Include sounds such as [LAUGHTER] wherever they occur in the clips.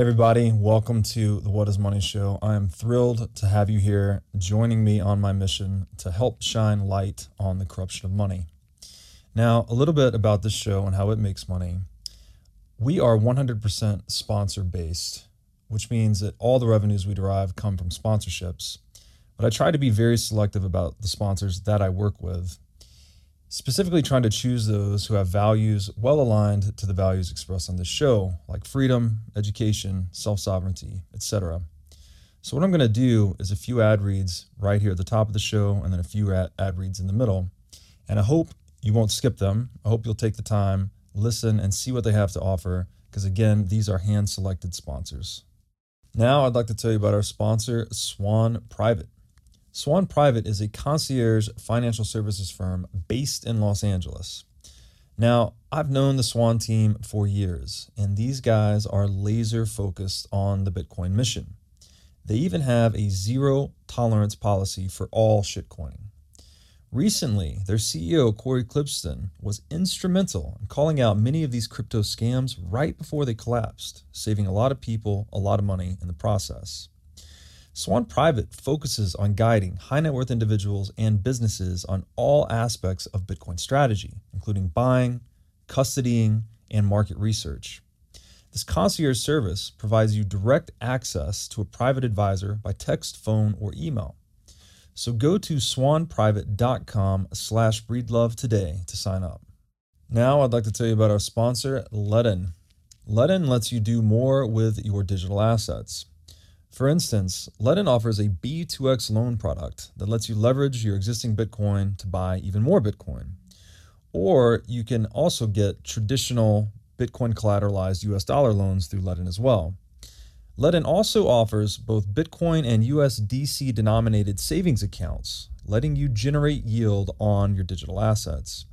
Everybody, welcome to the What is Money Show. I am thrilled to have you here joining me on my mission to help shine light on the corruption of money. Now, a little bit about this show and how it makes money. We are 100% sponsor based, which means that all the revenues we derive come from sponsorships. But I try to be very selective about the sponsors that I work with specifically trying to choose those who have values well aligned to the values expressed on this show, like freedom, education, self sovereignty, etc. So, what I'm going to do is a few ad reads right here at the top of the show and then a few ad reads in the middle. And I hope you won't skip them. I hope you'll take the time, listen, and see what they have to offer, because again, these are hand selected sponsors. Now, I'd like to tell you about our sponsor, Swan Private. Swan Private is a concierge financial services firm based in Los Angeles. Now, I've known the Swan team for years, and these guys are laser focused on the Bitcoin mission. They even have a zero tolerance policy for all shitcoining. Recently, their CEO, Cory Klippsten, was instrumental in calling out many of these crypto scams right before they collapsed, saving a lot of people a lot of money in the process. Swan Private focuses on guiding high net worth individuals and businesses on all aspects of Bitcoin strategy, including buying, custodying, and market research. This concierge service provides you direct access to a private advisor by text, phone, or email. So go to swanprivate.com slash breedlove today to sign up. Now I'd like to tell you about our sponsor, Ledn. Ledn lets you do more with your digital assets. For instance, Ledn offers a B2X loan product that lets you leverage your existing Bitcoin to buy even more Bitcoin. Or you can also get traditional Bitcoin collateralized US dollar loans through Ledn as well. Ledn also offers both Bitcoin and USDC denominated savings accounts, letting you generate yield on your digital assets.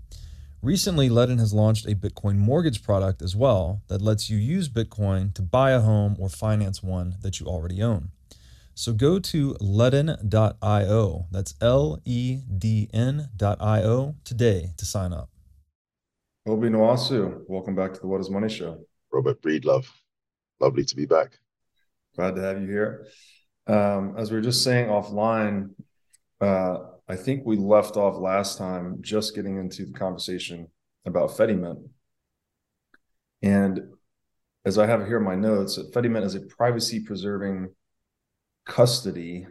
Recently, Ledn has launched a Bitcoin mortgage product as well that lets you use Bitcoin to buy a home or finance one that you already own. So go to ledn.io, that's L E D N.io today to sign up. Obi Nwosu, welcome back to the What is Money Show. Robert Breedlove, lovely to be back. Glad to have you here. Um, as we were just saying offline, uh, I think we left off last time just getting into the conversation about Fedimint. And as I have here in my notes, Fedimint is a privacy preserving custody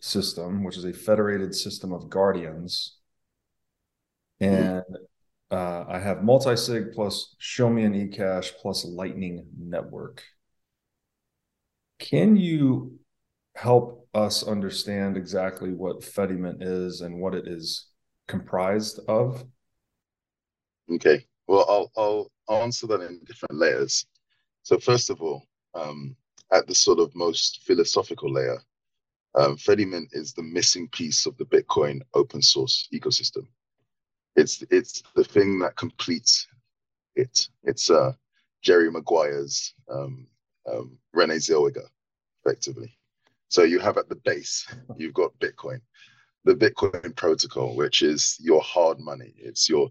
system, which is a federated system of guardians. And uh, I have multi-sig plus Chaumian eCash plus lightning network. Can you help us understand exactly what Fedimint is and what it is comprised of? Okay. Well, I'll, I'll, answer that in different layers. So, first of all, um, at the sort of most philosophical layer, um, Fedimint is the missing piece of the Bitcoin open source ecosystem. It's it's the thing that completes it. It's uh, Jerry Maguire's um, um, Renee Zellweger, effectively. So you have at the base, you've got Bitcoin, the Bitcoin protocol, which is your hard money. It's your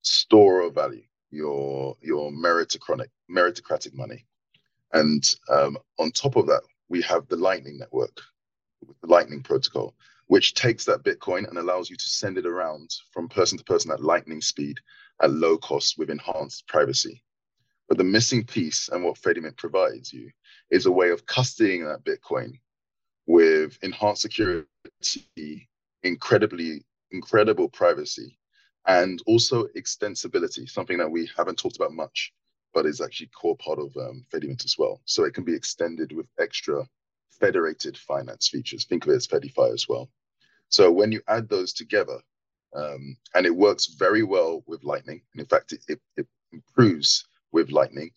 store of value, your your meritocratic meritocratic money. And um, on top of that, we have the Lightning Network, the Lightning Protocol, which takes that Bitcoin and allows you to send it around from person to person at lightning speed at low cost with enhanced privacy. But the missing piece and what Fedimint provides you is a way of custodying that Bitcoin with enhanced security, incredibly incredible privacy, and also extensibility, something that we haven't talked about much, but is actually core part of um, as well. So it can be extended with extra federated finance features. Think of it as Fedify as well. So when you add those together, um, and it works very well with Lightning. And in fact, it, it, it, improves with Lightning,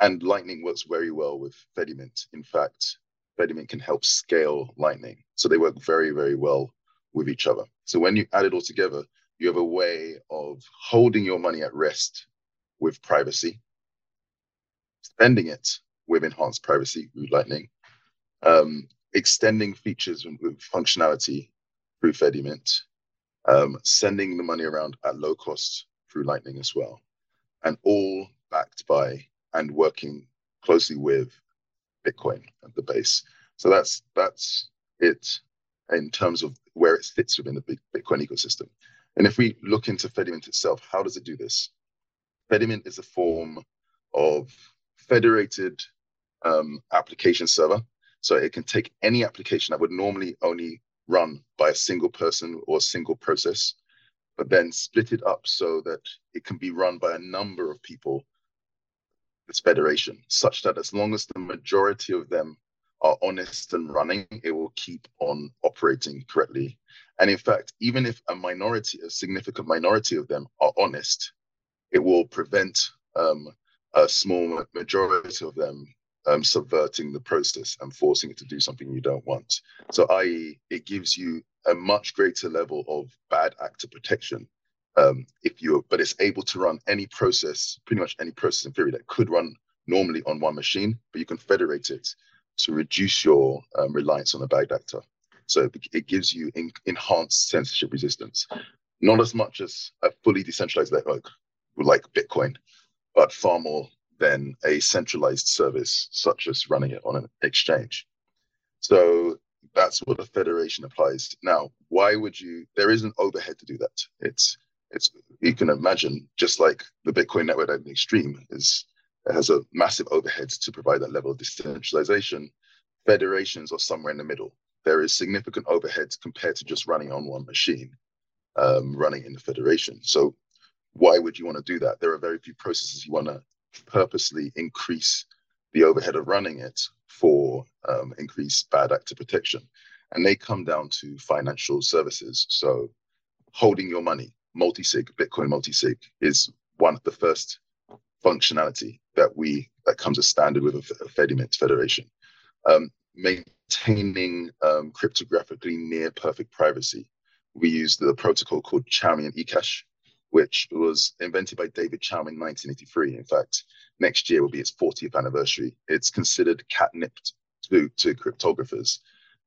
and Lightning works very well with Fedimint. In fact, Fedimint can help scale Lightning. So they work very, very well with each other. So when you add it all together, you have a way of holding your money at rest with privacy, spending it with enhanced privacy with Lightning, um, extending features with functionality through Fedimint, um, sending the money around at low cost through Lightning as well, and all backed by and working closely with Bitcoin at the base. So that's that's it in terms of where it fits within the Bitcoin ecosystem. And if we look into Fedimint itself, how does it do this? Fedimint is a form of federated um, application server. So it can take any application that would normally only run by a single person or a single process, but then split it up so that it can be run by a number of people, this federation, such that as long as the majority of them are honest and running, it will keep on operating correctly. And in fact, even if a minority, a significant minority of them are honest, it will prevent um, a small majority of them um, subverting the process and forcing it to do something you don't want. So, i.e., it gives you a much greater level of bad actor protection. Um, if you, but it's able to run any process, pretty much any process in theory that could run normally on one machine, but you can federate it to reduce your um, reliance on a bad actor. So it, gives you in, enhanced censorship resistance, not as much as a fully decentralized network like Bitcoin, but far more than a centralized service such as running it on an exchange. So that's what a federation applies. Now, why would you? There is an overhead to do that. It's it's you can imagine just like the Bitcoin network at the extreme is has a massive overhead to provide that level of decentralization. Federations are somewhere in the middle. There is significant overhead compared to just running on one machine, um, running in the federation. So why would you want to do that? There are very few processes you want to purposely increase the overhead of running it for um, increased bad actor protection. And they come down to financial services. So holding your money, multi-sig, Bitcoin multi-sig is one of the first functionality that we that comes as standard with a, a federation. Um, maintaining um, cryptographically near perfect privacy. We use the protocol called Chaumian eCash, which was invented by David Chaum in 1983. In fact, next year will be its 40th anniversary. It's considered catnip to, to cryptographers.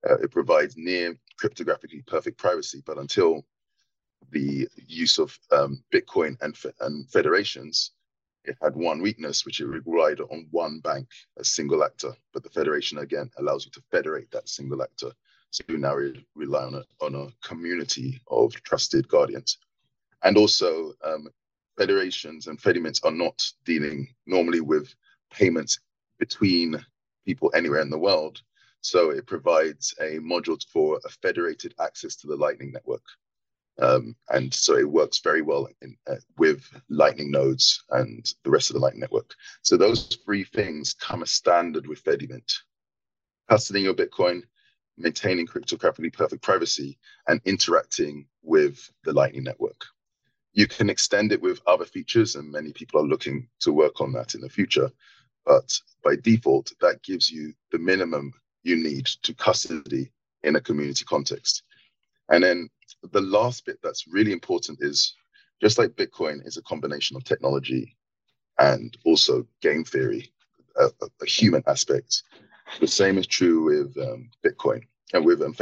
Uh, it provides near cryptographically perfect privacy, but until the use of um, Bitcoin and, and federations, it had one weakness, which it relied on one bank, a single actor. But the federation again allows you to federate that single actor. So you now re- rely on a, on a community of trusted guardians. And also, um, federations and fedimints are not dealing normally with payments between people anywhere in the world. So it provides a module for a federated access to the Lightning Network. Um, and so it works very well in, uh, with Lightning nodes and the rest of the Lightning Network. So those three things come as standard with Fedimint. Custodying your Bitcoin, maintaining cryptographically perfect privacy, and interacting with the Lightning Network. You can extend it with other features, and many people are looking to work on that in the future. But by default, that gives you the minimum you need to custody in a community context. And then the last bit that's really important is just like Bitcoin is a combination of technology and also game theory, a, a human aspect. The same is true with um, Bitcoin and with um,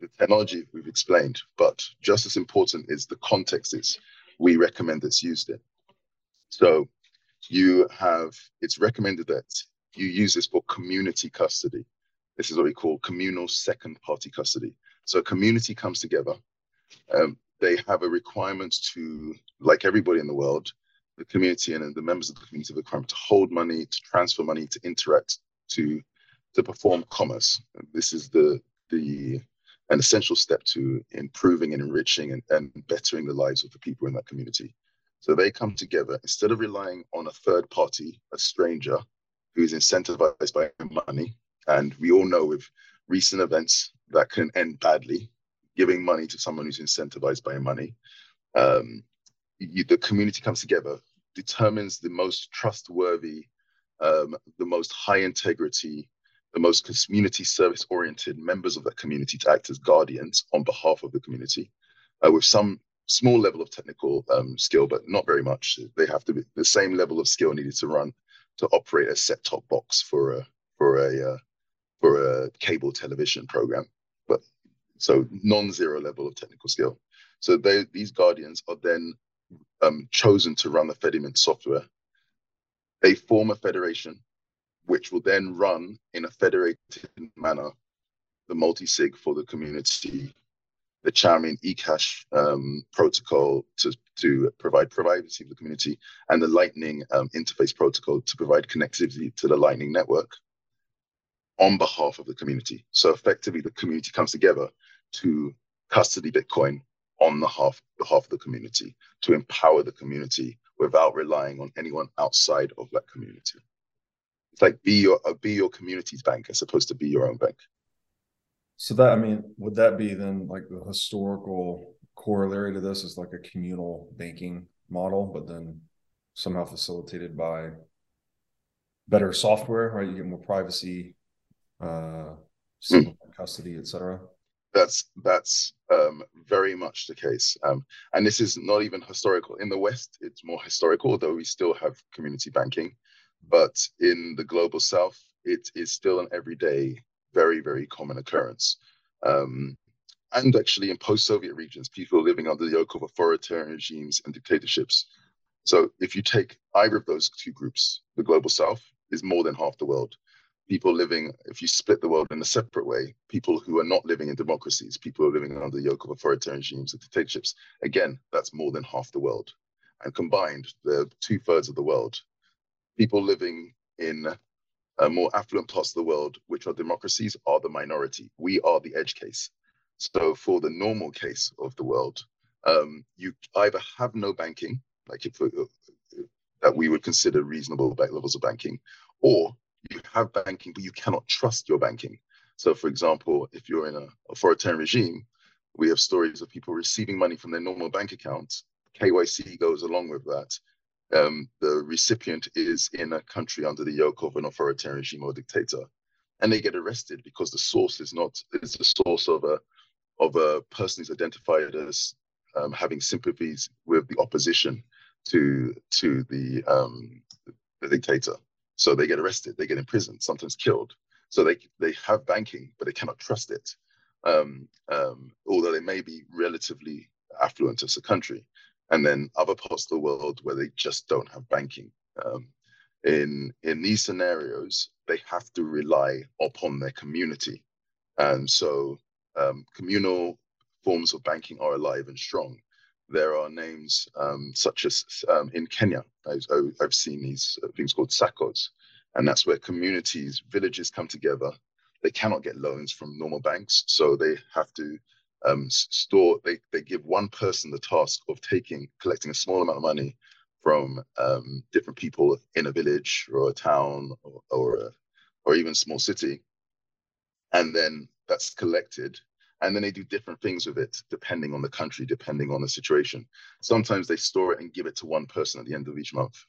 the technology we've explained, but just as important is the context is we recommend it's used in. So you have, it's recommended that you use this for community custody. This is what we call communal second party custody. So a community comes together. Um, they have a requirement to, like everybody in the world, the community and the members of the community have a requirement to hold money, to transfer money, to interact, to to perform commerce. This is the the an essential step to improving and enriching and, and bettering the lives of the people in that community. So they come together instead of relying on a third party, a stranger who is incentivized by money. And we all know with recent events that can end badly, giving money to someone who's incentivized by money. Um, you, the community comes together, determines the most trustworthy, um, the most high integrity, the most community service oriented members of that community to act as guardians on behalf of the community uh, with some small level of technical um, skill, but not very much. They have to be the same level of skill needed to run to operate a set top box for a for a uh, for a cable television program, but so non-zero level of technical skill. So they, these guardians are then um, chosen to run the Fedimint software They form a federation, which will then run in a federated manner the multi-sig for the community, the Chaumian eCash um, protocol to, to provide privacy for the community, and the Lightning um, interface protocol to provide connectivity to the Lightning network on behalf of the community. So effectively, the community comes together to custody Bitcoin on behalf, behalf of the community, to empower the community without relying on anyone outside of that community. It's like be your uh, be your community's bank as opposed to be your own bank. So that I mean, would that be then like the historical corollary to this is like a communal banking model, but then somehow facilitated by better software, right? You get more privacy, uh, mm. custody, etc. That's that's um, very much the case, um, and this is not even historical. In the West, it's more historical, though we still have community banking. But in the global South, it is still an everyday very, very common occurrence. Um, and actually in post-Soviet regions, people living under the yoke of authoritarian regimes and dictatorships. So if you take either of those two groups, the global south is more than half the world. People living, if you split the world in a separate way, people who are not living in democracies, people who are living under the yoke of authoritarian regimes and dictatorships, again, that's more than half the world. And combined, they're two thirds of the world. People living in uh, more affluent parts of the world, which are democracies, are the minority. We are the edge case. So for the normal case of the world, um, you either have no banking, like if, uh, that we would consider reasonable levels of banking, or you have banking, but you cannot trust your banking. So, for example, if you're in an authoritarian regime, we have stories of people receiving money from their normal bank accounts. KYC goes along with that um, the recipient is in a country under the yoke of an authoritarian regime or dictator, and they get arrested because the source is not is the source of a of a person who's identified as um, having sympathies with the opposition to to the um, the dictator. So they get arrested, they get imprisoned, sometimes killed. So they they have banking, but they cannot trust it, um, um, although they may be relatively affluent as a country and then other parts of the world where they just don't have banking. Um, in in these scenarios, they have to rely upon their community, and so um, communal forms of banking are alive and strong. There are names um, such as um, in Kenya, I've, I've seen these uh, things called SACCOs, and that's where communities, villages come together. They cannot get loans from normal banks, so they have to um, store they, they give one person the task of taking collecting a small amount of money from um, different people in a village or a town or or, a, or even small city and then that's collected and then they do different things with it depending on the country depending on the situation sometimes they store it and give it to one person at the end of each month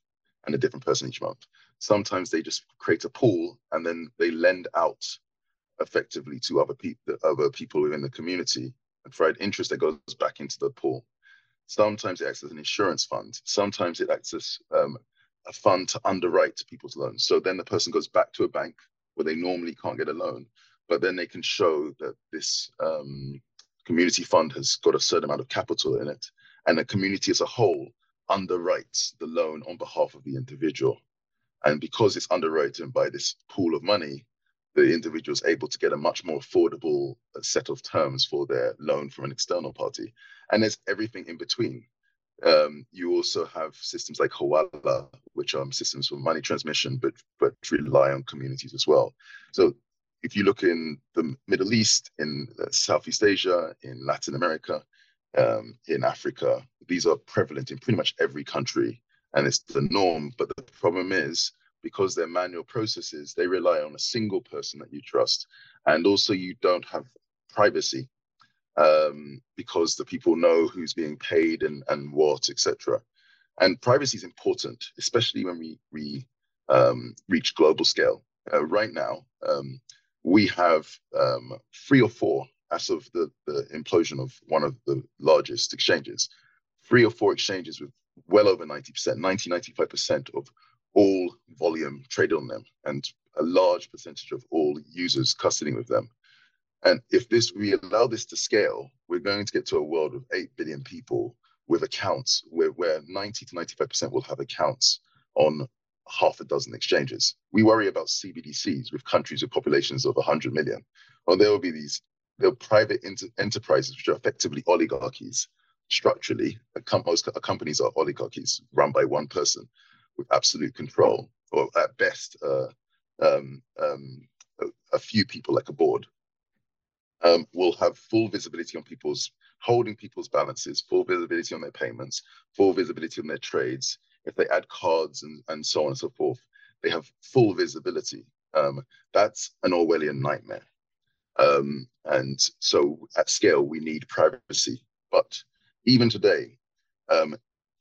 and a different person each month sometimes they just create a pool and then they lend out effectively to other people other people within the community and provide interest that goes back into the pool. Sometimes it acts as an insurance fund. Sometimes it acts as um, a fund to underwrite people's loans. So then the person goes back to a bank where they normally can't get a loan, but then they can show that this um, community fund has got a certain amount of capital in it, and the community as a whole underwrites the loan on behalf of the individual. And because it's underwritten by this pool of money, the individual is able to get a much more affordable uh, set of terms for their loan from an external party. And there's everything in between. Um, you also have systems like Hawala, which are systems for money transmission, but but rely on communities as well. So if you look in the Middle East, in uh, Southeast Asia, in Latin America, um, in Africa, these are prevalent in pretty much every country, and it's the norm. But the problem is because they're manual processes, they rely on a single person that you trust. And also, you don't have privacy um, because the people know who's being paid and, and what, etc. And privacy is important, especially when we, we um, reach global scale. Uh, right now, um, we have um, three or four, as of the, the implosion of one of the largest exchanges, three or four exchanges with well over 90%, 90, 95% of all volume traded on them and a large percentage of all users custodying with them. And if this we allow this to scale, we're going to get to a world of 8 billion people with accounts where, where 90 to 95% will have accounts on half a dozen exchanges. We worry about CBDCs with countries with populations of 100 million. Well, there will be these there private inter- enterprises which are effectively oligarchies structurally. most companies are oligarchies run by one person with absolute control, or at best, uh, um, um, a, a, few people like a board. Um, will have full visibility on people's holding people's balances, full visibility on their payments, full visibility on their trades. If they add cards and, and so on and so forth, they have full visibility. Um, that's an Orwellian nightmare. Um, and so at scale, we need privacy. But even today, um,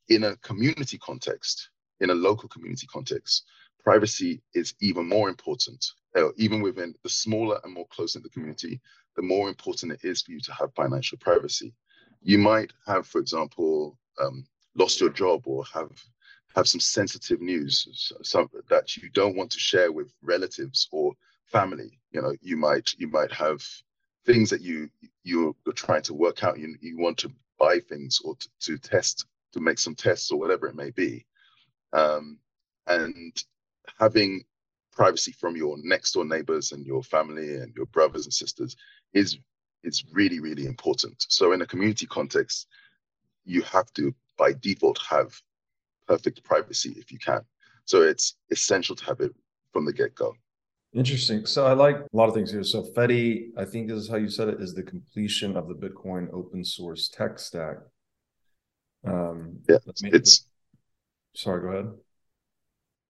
in a community context, in a local community context, privacy is even more important. Uh, even within the smaller and more close in the community, the more important it is for you to have financial privacy. You might have, for example, um, lost your job or have have some sensitive news some, that you don't want to share with relatives or family. You know, you might you might have things that you you're trying to work out. You you want to buy things or to, to test to make some tests or whatever it may be, um, and having privacy from your next door neighbors and your family and your brothers and sisters is is really really important. So in a community context, you have to by default have perfect privacy if you can. So it's essential to have it from the get go. Interesting. So I like a lot of things here. So Fedi, I think this is how you said it, is the completion of the Bitcoin open source tech stack. Um, yeah, it's. Sorry, go ahead.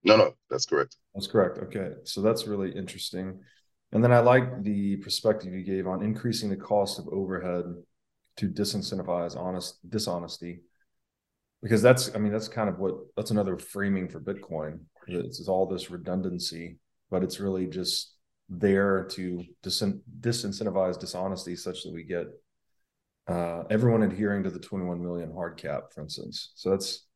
No, no, that's correct. That's correct. Okay, so that's really interesting. And then I like the perspective you gave on increasing the cost of overhead to disincentivize honest dishonesty, because that's I mean that's kind of what that's another framing for Bitcoin. It's, it's all this redundancy but it's really just there to dis- disincentivize dishonesty such that we get uh, everyone adhering to the 21 million hard cap, for instance. So that's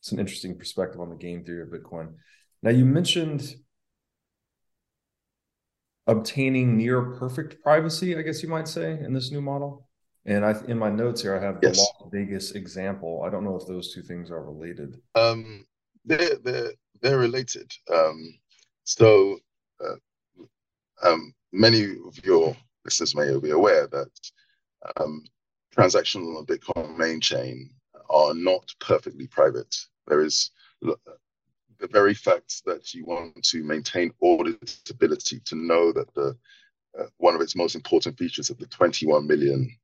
it's an interesting perspective on the game theory of Bitcoin. Now you mentioned obtaining near perfect privacy, I guess you might say, in this new model. And I, in my notes here, I have yes. the Las Vegas example. I don't know if those two things are related. Um, they're they're they're related. Um, so, uh, um, many of your listeners may be aware that um, transactions on the Bitcoin main chain are not perfectly private. There is the very fact that you want to maintain auditability to know that the uh, one of its most important features of the 21 million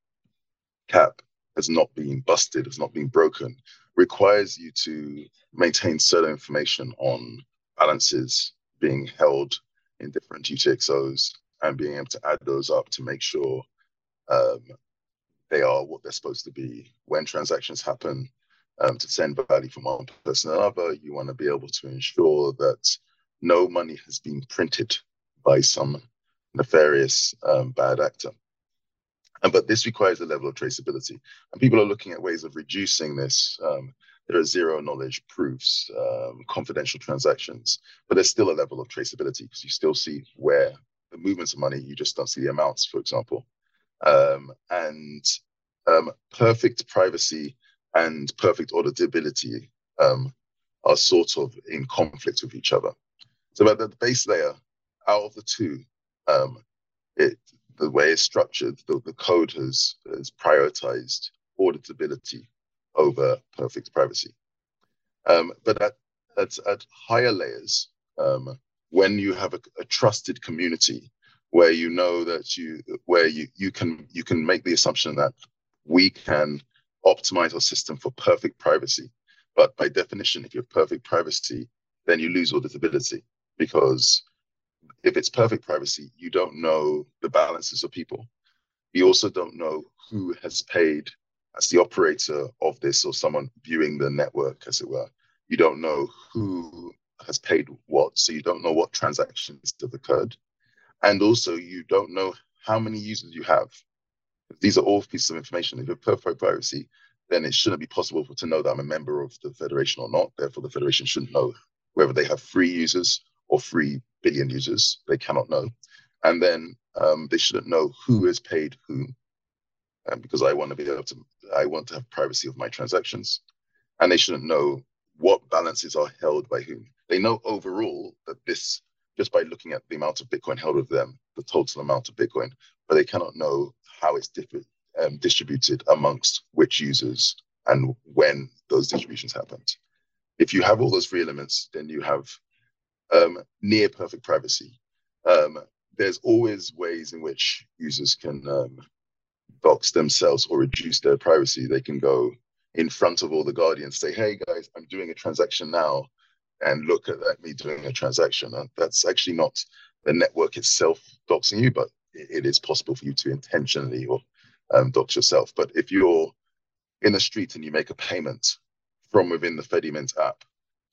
cap has not been busted, has not been broken, requires you to maintain certain information on balances, being held in different UTXOs and being able to add those up to make sure um, they are what they're supposed to be. When transactions happen, um, to send value from one person to another, you want to be able to ensure that no money has been printed by some nefarious um, bad actor. And, but this requires a level of traceability. And people are looking at ways of reducing this. Um, there are zero knowledge proofs, um, confidential transactions, but there's still a level of traceability because you still see where the movements of money, you just don't see the amounts, for example. Um, and um, perfect privacy and perfect auditability um, are sort of in conflict with each other. So at the base layer, out of the two, um, it, the way it's structured, the, the code has, has prioritized auditability over perfect privacy. Um, but at, at, at, higher layers, um, when you have a, a, trusted community where you know that you where you, you can you can make the assumption that we can optimize our system for perfect privacy. But by definition, if you have perfect privacy, then you lose auditability because if it's perfect privacy, you don't know the balances of people. You also don't know who has paid as the operator of this or someone viewing the network, as it were. You don't know who has paid what, so you don't know what transactions have occurred. And also, you don't know how many users you have. These are all pieces of information. If you have perfect privacy, then it shouldn't be possible for, to know that I'm a member of the federation or not. Therefore, the federation shouldn't know whether they have free users or three billion users. They cannot know. And then um, they shouldn't know who has paid whom um, because I want to be able to, I want to have privacy of my transactions. And they shouldn't know what balances are held by whom. They know overall that this, just by looking at the amount of Bitcoin held with them, the total amount of Bitcoin, but they cannot know how it's different, um, distributed amongst which users and when those distributions happened. If you have all those three elements, then you have um, near perfect privacy. Um, there's always ways in which users can um, dox themselves or reduce their privacy. They can go in front of all the guardians, say, "Hey guys, I'm doing a transaction now, and look at that, me doing a transaction." And that's actually not the network itself doxing you, but it is possible for you to intentionally or um, dox yourself. But if you're in the street and you make a payment from within the Fedimint app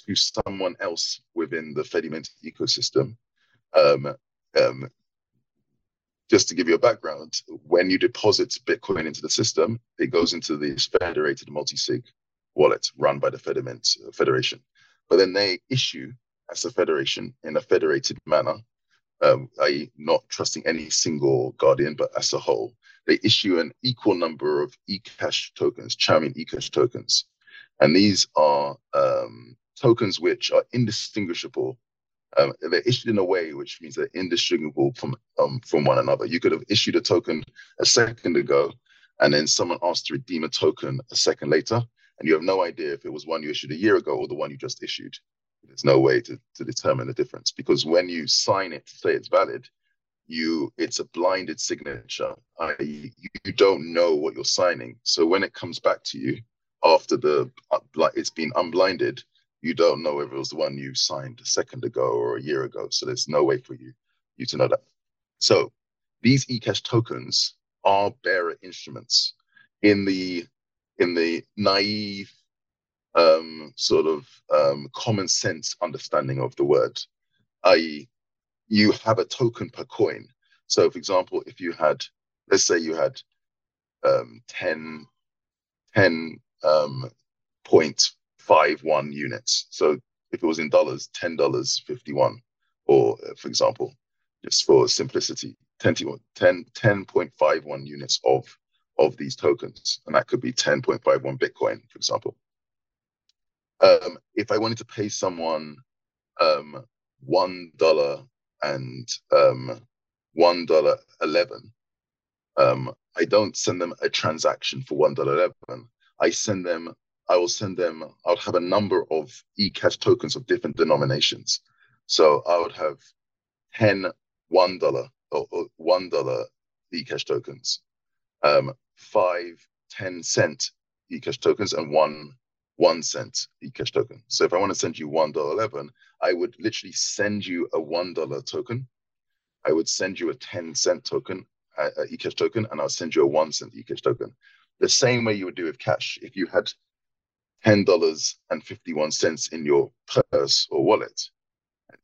to someone else within the Fedimint ecosystem, um, um, just to give you a background, when you deposit Bitcoin into the system, it goes into this federated multi-sig wallet run by the Fedimint Federation. But then they issue as a federation in a federated manner, um, i.e., not trusting any single guardian, but as a whole. They issue an equal number of eCash tokens, Chaumian eCash tokens. And these are um, tokens which are indistinguishable um, they're issued in a way which means they're indistinguishable from um, from one another. You could have issued a token a second ago, and then someone asked to redeem a token a second later, and you have no idea if it was one you issued a year ago or the one you just issued. There's no way to, to determine the difference because when you sign it to say it's valid, you it's a blinded signature. You don't know what you're signing. So when it comes back to you after the like it's been unblinded, you don't know if it was the one you signed a second ago or a year ago. So there's no way for you you to know that. So these eCash tokens are bearer instruments in the in the naive um, sort of um, common sense understanding of the word, i.e., you have a token per coin. So, for example, if you had, let's say you had um, 10, 10 um, point five one units. So if it was in dollars, ten dollars fifty one, or uh, for example, just for simplicity, 10, 10, 10.51 units of of these tokens, and that could be 10.51 Bitcoin, for example. Um, if I wanted to pay someone um, one dollar and um, one dollar eleven, um, I don't send them a transaction for one dollar eleven. I send them I will send them, I'll have a number of eCash tokens of different denominations. So I would have 10 $1 or, or $1 eCash tokens, um, five 10 cent eCash tokens, and one one cent eCash token. So if I want to send you $1.11, I would literally send you a $1 token. I would send you a 10 cent token, uh, eCash token, and I'll send you a one cent eCash token. The same way you would do with cash. If you had $10.51 in your purse or wallet.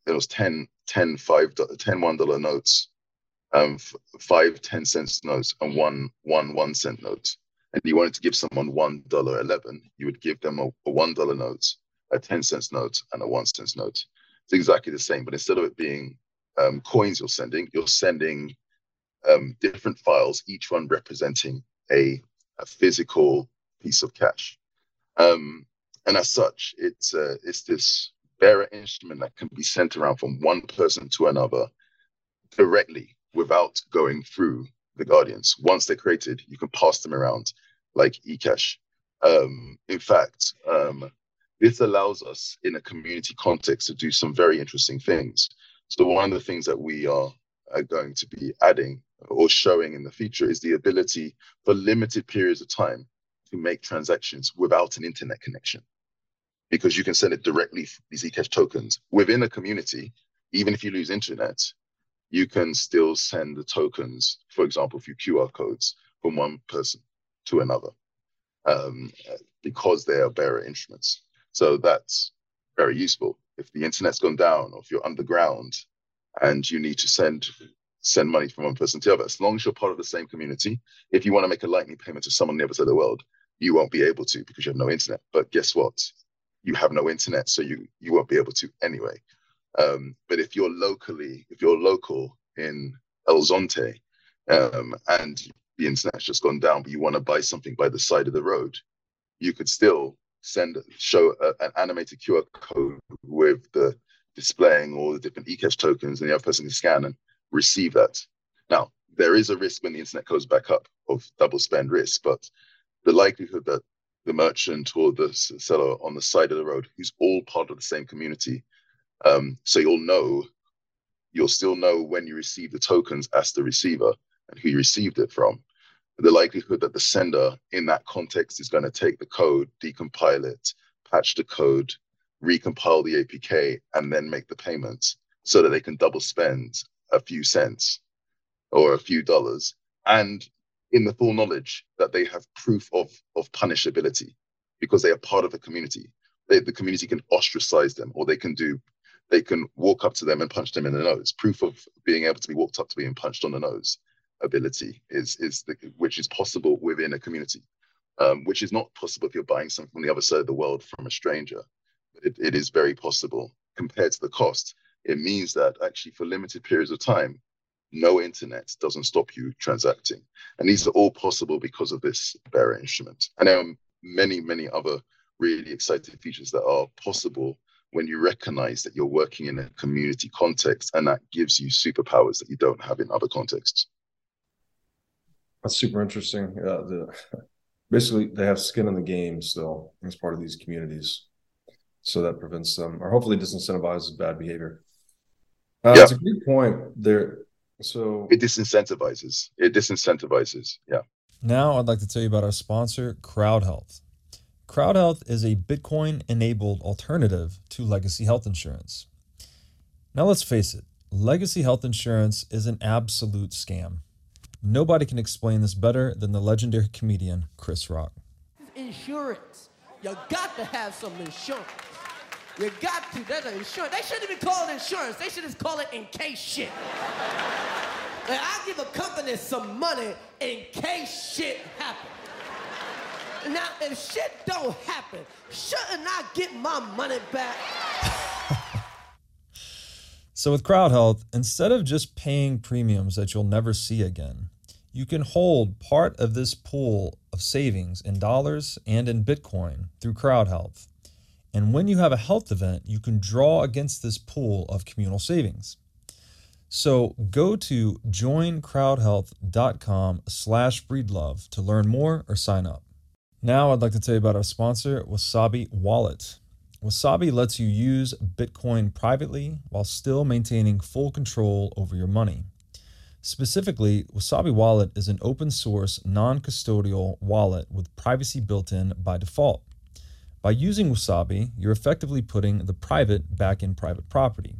There was 10, 10, 5, 10 $1 notes, um, five 10 cents notes, and one, one one cent note. And you wanted to give someone $1.11, you would give them a, a $1 note, a 10 cents note, and a one cent note. It's exactly the same, but instead of it being um, coins you're sending, you're sending um, different files, each one representing a, a physical piece of cash. Um, and as such, it's uh, it's this bearer instrument that can be sent around from one person to another directly without going through the guardians. Once they're created, you can pass them around like eCash. Um, in fact, um, this allows us in a community context to do some very interesting things. So one of the things that we are, are going to be adding or showing in the future is the ability for limited periods of time to make transactions without an internet connection. Because you can send it directly these ecash tokens within a community. Even if you lose internet you can still send the tokens for example through qr codes from one person to another um, because they are bearer instruments. So that's very useful. If the internet's gone down or if you're underground and you need to send send money from one person to the other as long as you're part of the same community if you want to make a lightning payment to someone on the other side of the world you won't be able to because you have no internet. But guess what? You have no internet, so you you won't be able to anyway. Um, but if you're locally, if you're local in El Zonte, um, and the internet's just gone down, but you want to buy something by the side of the road, you could still send show a, an animated QR code with the displaying all the different eCash tokens, and the other person can scan and receive that. Now, there is a risk when the internet goes back up of double spend risk, but the likelihood that the merchant or the seller on the side of the road, who's all part of the same community, um, so you'll know, you'll still know when you receive the tokens as the receiver and who you received it from. The likelihood that the sender in that context is going to take the code, decompile it, patch the code, recompile the APK, and then make the payments so that they can double spend a few cents or a few dollars, and in the full knowledge that they have proof of, of punishability because they are part of the community. They, the community can ostracize them or they can do they can walk up to them and punch them in the nose. Proof of being able to be walked up to being punched on the nose ability is is the, which is possible within a community, um, which is not possible if you're buying something from the other side of the world from a stranger. It, it is very possible compared to the cost. It means that actually for limited periods of time, no internet doesn't stop you transacting. And these are all possible because of this bearer instrument. And there are many, many other really exciting features that are possible when you recognize that you're working in a community context and that gives you superpowers that you don't have in other contexts. That's super interesting. Uh, the, [LAUGHS] basically, they have skin in the game still as part of these communities. So that prevents them, or hopefully disincentivizes bad behavior. Uh, yeah. It's a great point. There, so it disincentivizes. It disincentivizes. Yeah. Now I'd like to tell you about our sponsor, CrowdHealth. CrowdHealth is a Bitcoin enabled alternative to legacy health insurance. Now let's face it, legacy health insurance is an absolute scam. Nobody can explain this better than the legendary comedian Chris Rock. Insurance. You got to have some insurance. You got to. That's an insurance. They shouldn't even call it insurance. They should just call it in case shit. like, I give a company some money in case shit happens. Now, if shit don't happen, shouldn't I get my money back? so, with CrowdHealth, instead of just paying premiums that you'll never see again, you can hold part of this pool of savings in dollars and in Bitcoin through CrowdHealth. And when you have a health event, you can draw against this pool of communal savings. So go to joincrowdhealth.com slash breedlove to learn more or sign up. Now I'd like to tell you about our sponsor, Wasabi Wallet. Wasabi lets you use Bitcoin privately while still maintaining full control over your money. Specifically, Wasabi Wallet is an open source, non custodial wallet with privacy built in by default. By using Wasabi, you're effectively putting the private back in private property.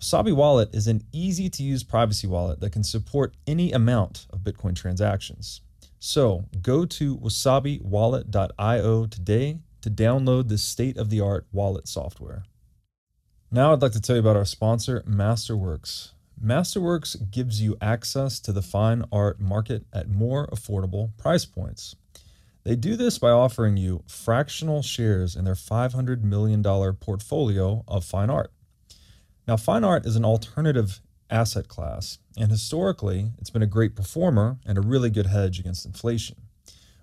Wasabi Wallet is an easy to use privacy wallet that can support any amount of Bitcoin transactions. So go to wasabiwallet.io today to download this state of the art wallet software. Now, I'd like to tell you about our sponsor, Masterworks. Masterworks gives you access to the fine art market at more affordable price points. They do this by offering you fractional shares in their $500 million portfolio of fine art. Now, fine art is an alternative asset class, and historically, it's been a great performer and a really good hedge against inflation.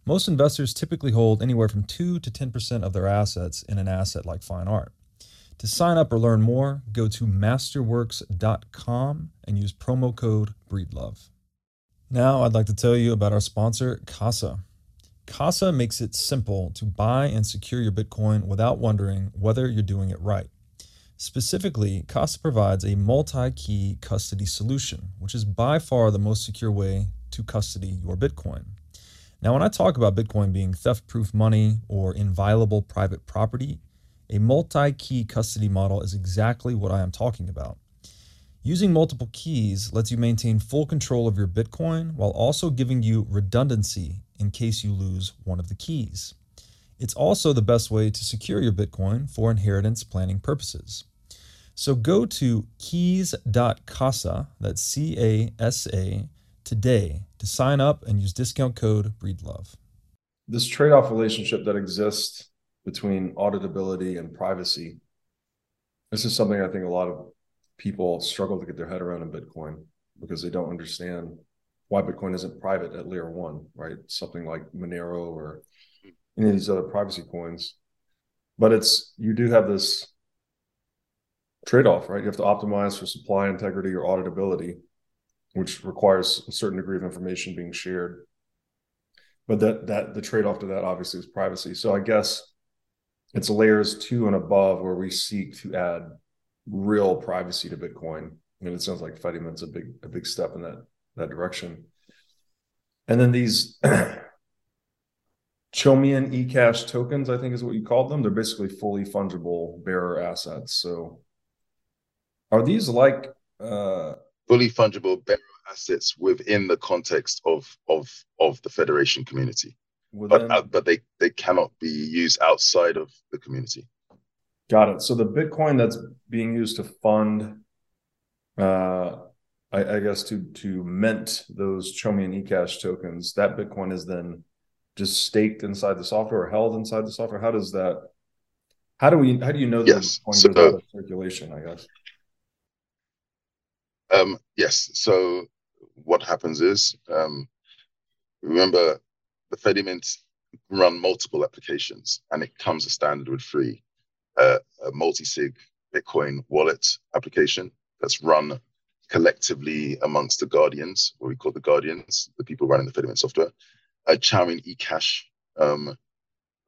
Most investors typically hold anywhere from 2 to 10% of their assets in an asset like fine art. To sign up or learn more, go to masterworks.com and use promo code BREEDLOVE. Now, I'd like to tell you about our sponsor, Casa. Casa makes it simple to buy and secure your Bitcoin without wondering whether you're doing it right. Specifically, Casa provides a multi key custody solution, which is by far the most secure way to custody your Bitcoin. Now, when I talk about Bitcoin being theft proof money or inviolable private property, a multi key custody model is exactly what I am talking about. Using multiple keys lets you maintain full control of your Bitcoin while also giving you redundancy in case you lose one of the keys. It's also the best way to secure your Bitcoin for inheritance planning purposes. So go to keys.casa, that's C A S A, today to sign up and use discount code BREEDLOVE. This trade off relationship that exists between auditability and privacy, this is something I think a lot of people struggle to get their head around in Bitcoin because they don't understand why Bitcoin isn't private at layer one, right? Something like Monero or any of these other privacy coins. but it's you do have this trade-off, right? You have to optimize for supply integrity or auditability, which requires a certain degree of information being shared. But that that the trade-off to that obviously is privacy. So I guess it's layers two and above where we seek to add real privacy to Bitcoin. I mean, it sounds like Fedimint's a big a big step in that that direction. And then these [CLEARS THROAT] Chaumian eCash tokens, I think is what you called them. They're basically fully fungible bearer assets. So are these like uh, fully fungible bearer assets within the context of of of the federation community? Within... But uh, but they they cannot be used outside of the community. Got it. So the Bitcoin that's being used to fund, uh, I, I guess to to mint those Chaumian eCash tokens, that Bitcoin is then just staked inside the software or held inside the software? How does that? How do we? How do you know that yes. Bitcoin so, goes out of circulation? I guess. Um, yes. So what happens is, um, remember, the Fedimint run multiple applications, and it comes a standard with free uh, a multi-sig Bitcoin wallet application that's run collectively amongst the guardians, what we call the guardians, the people running the Fedimint software, a Chaumian eCash um,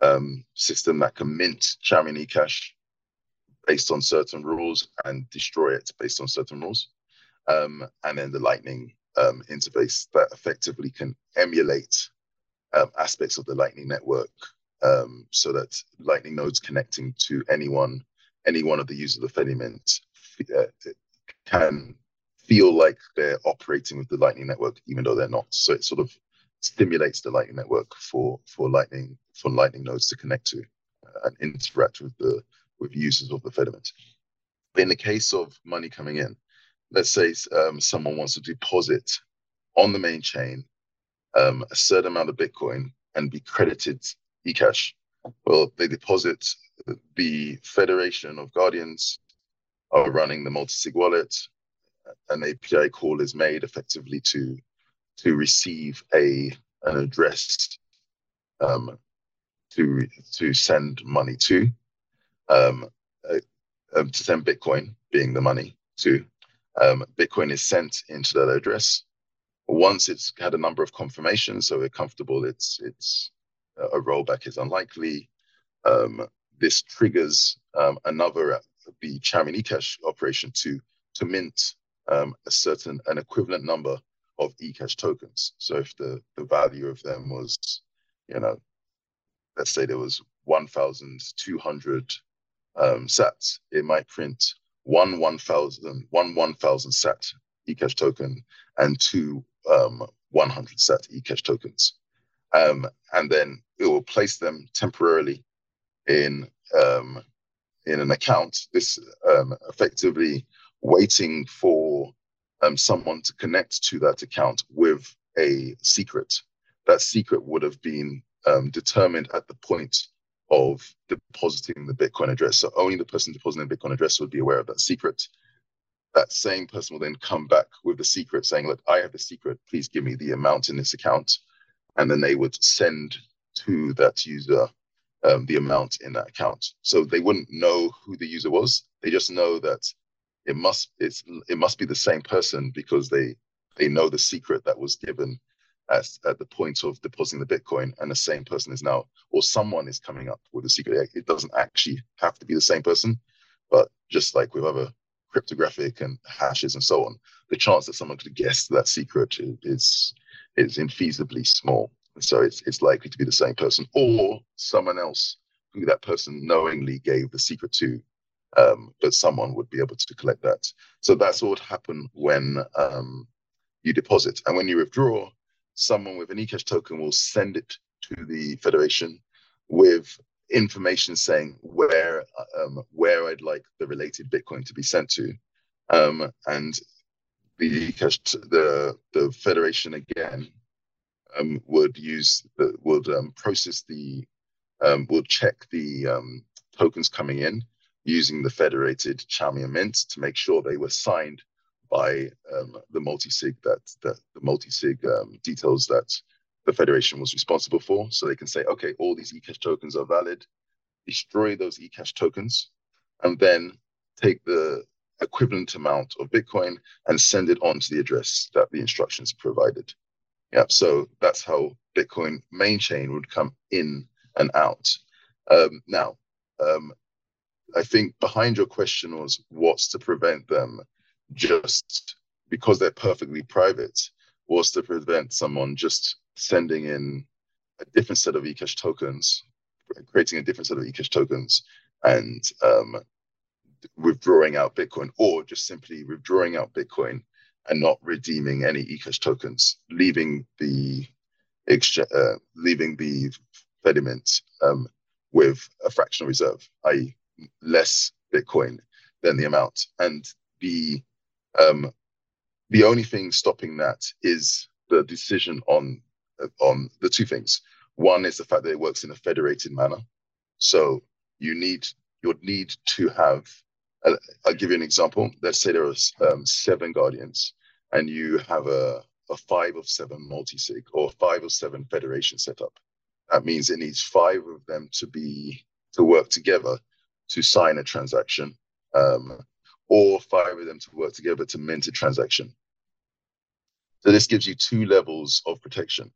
um, system that can mint Chaumian eCash based on certain rules and destroy it based on certain rules. Um, and then the Lightning um, interface that effectively can emulate um, aspects of the Lightning network um, so that Lightning nodes connecting to anyone, any one of the users of the Fedimint uh, can feel like they're operating with the Lightning network, even though they're not. So it sort of stimulates the Lightning network for for Lightning for Lightning nodes to connect to uh, and interact with the with users of the Fedimint. In the case of money coming in, let's say um, someone wants to deposit on the main chain um, a certain amount of Bitcoin and be credited eCash. Well, they deposit the Federation of Guardians are running the multi-sig wallet. An API call is made effectively to to receive a an address um, to to send money to, um, uh, um, to send Bitcoin being the money to. Um, Bitcoin is sent into that address. Once it's had a number of confirmations, so we're comfortable it's it's a rollback is unlikely. Um, this triggers um, another uh, the eCash operation to to mint um, a certain an equivalent number of eCash tokens. So if the, the value of them was, you know, let's say there was 1,200 um, sats, it might print one 1,000 one 1,000 sat eCash token and two um, 100 sat eCash tokens. Um, and then it will place them temporarily in um, in an account. This um, effectively waiting for um, someone to connect to that account with a secret. That secret would have been um, determined at the point of depositing the Bitcoin address. So only the person depositing the Bitcoin address would be aware of that secret. That same person will then come back with the secret saying, Look, I have the secret. Please give me the amount in this account. And then they would send to that user um, the amount in that account. So they wouldn't know who the user was. They just know that it must it's it must be the same person because they they know the secret that was given at, at the point of depositing the Bitcoin, and the same person is now, or someone is coming up with a secret. It doesn't actually have to be the same person, but just like with other cryptographic and hashes and so on, the chance that someone could guess that secret is is infeasibly small. So it's it's likely to be the same person or someone else who that person knowingly gave the secret to um, but someone would be able to collect that. So that's what would happen when um, you deposit. And when you withdraw, someone with an eCash token will send it to the Federation with information saying where um, where I'd like the related Bitcoin to be sent to. Um, and the eCash, the, the Federation again um, would use, the, would um, process the, would check the tokens coming in using the federated Chaumian Mint to make sure they were signed by um, the multi-sig that, that the multi-sig um, details that the federation was responsible for. So they can say, okay, all these eCash tokens are valid. destroy those eCash tokens, and then take the equivalent amount of Bitcoin and send it on to the address that the instructions provided. Yeah, so that's how Bitcoin main chain would come in and out. Um, now, um, I think behind your question was what's to prevent them just because they're perfectly private, what's to prevent someone just sending in a different set of eCash tokens, creating a different set of eCash tokens, and um, withdrawing out Bitcoin, or just simply withdrawing out Bitcoin and not redeeming any eCash tokens, leaving the exchange, uh, leaving the Fedimint um, with a fractional reserve, i.e., less Bitcoin than the amount. And the um, the only thing stopping that is the decision on on the two things. One is the fact that it works in a federated manner. So you need you'd need to have. Uh, I'll give you an example. Let's say there are um, seven guardians, and you have a a five of seven multi-sig or five of seven federation setup. That means it needs five of them to be to work together to sign a transaction, um, or five of them to work together to mint a transaction. So this gives you two levels of protection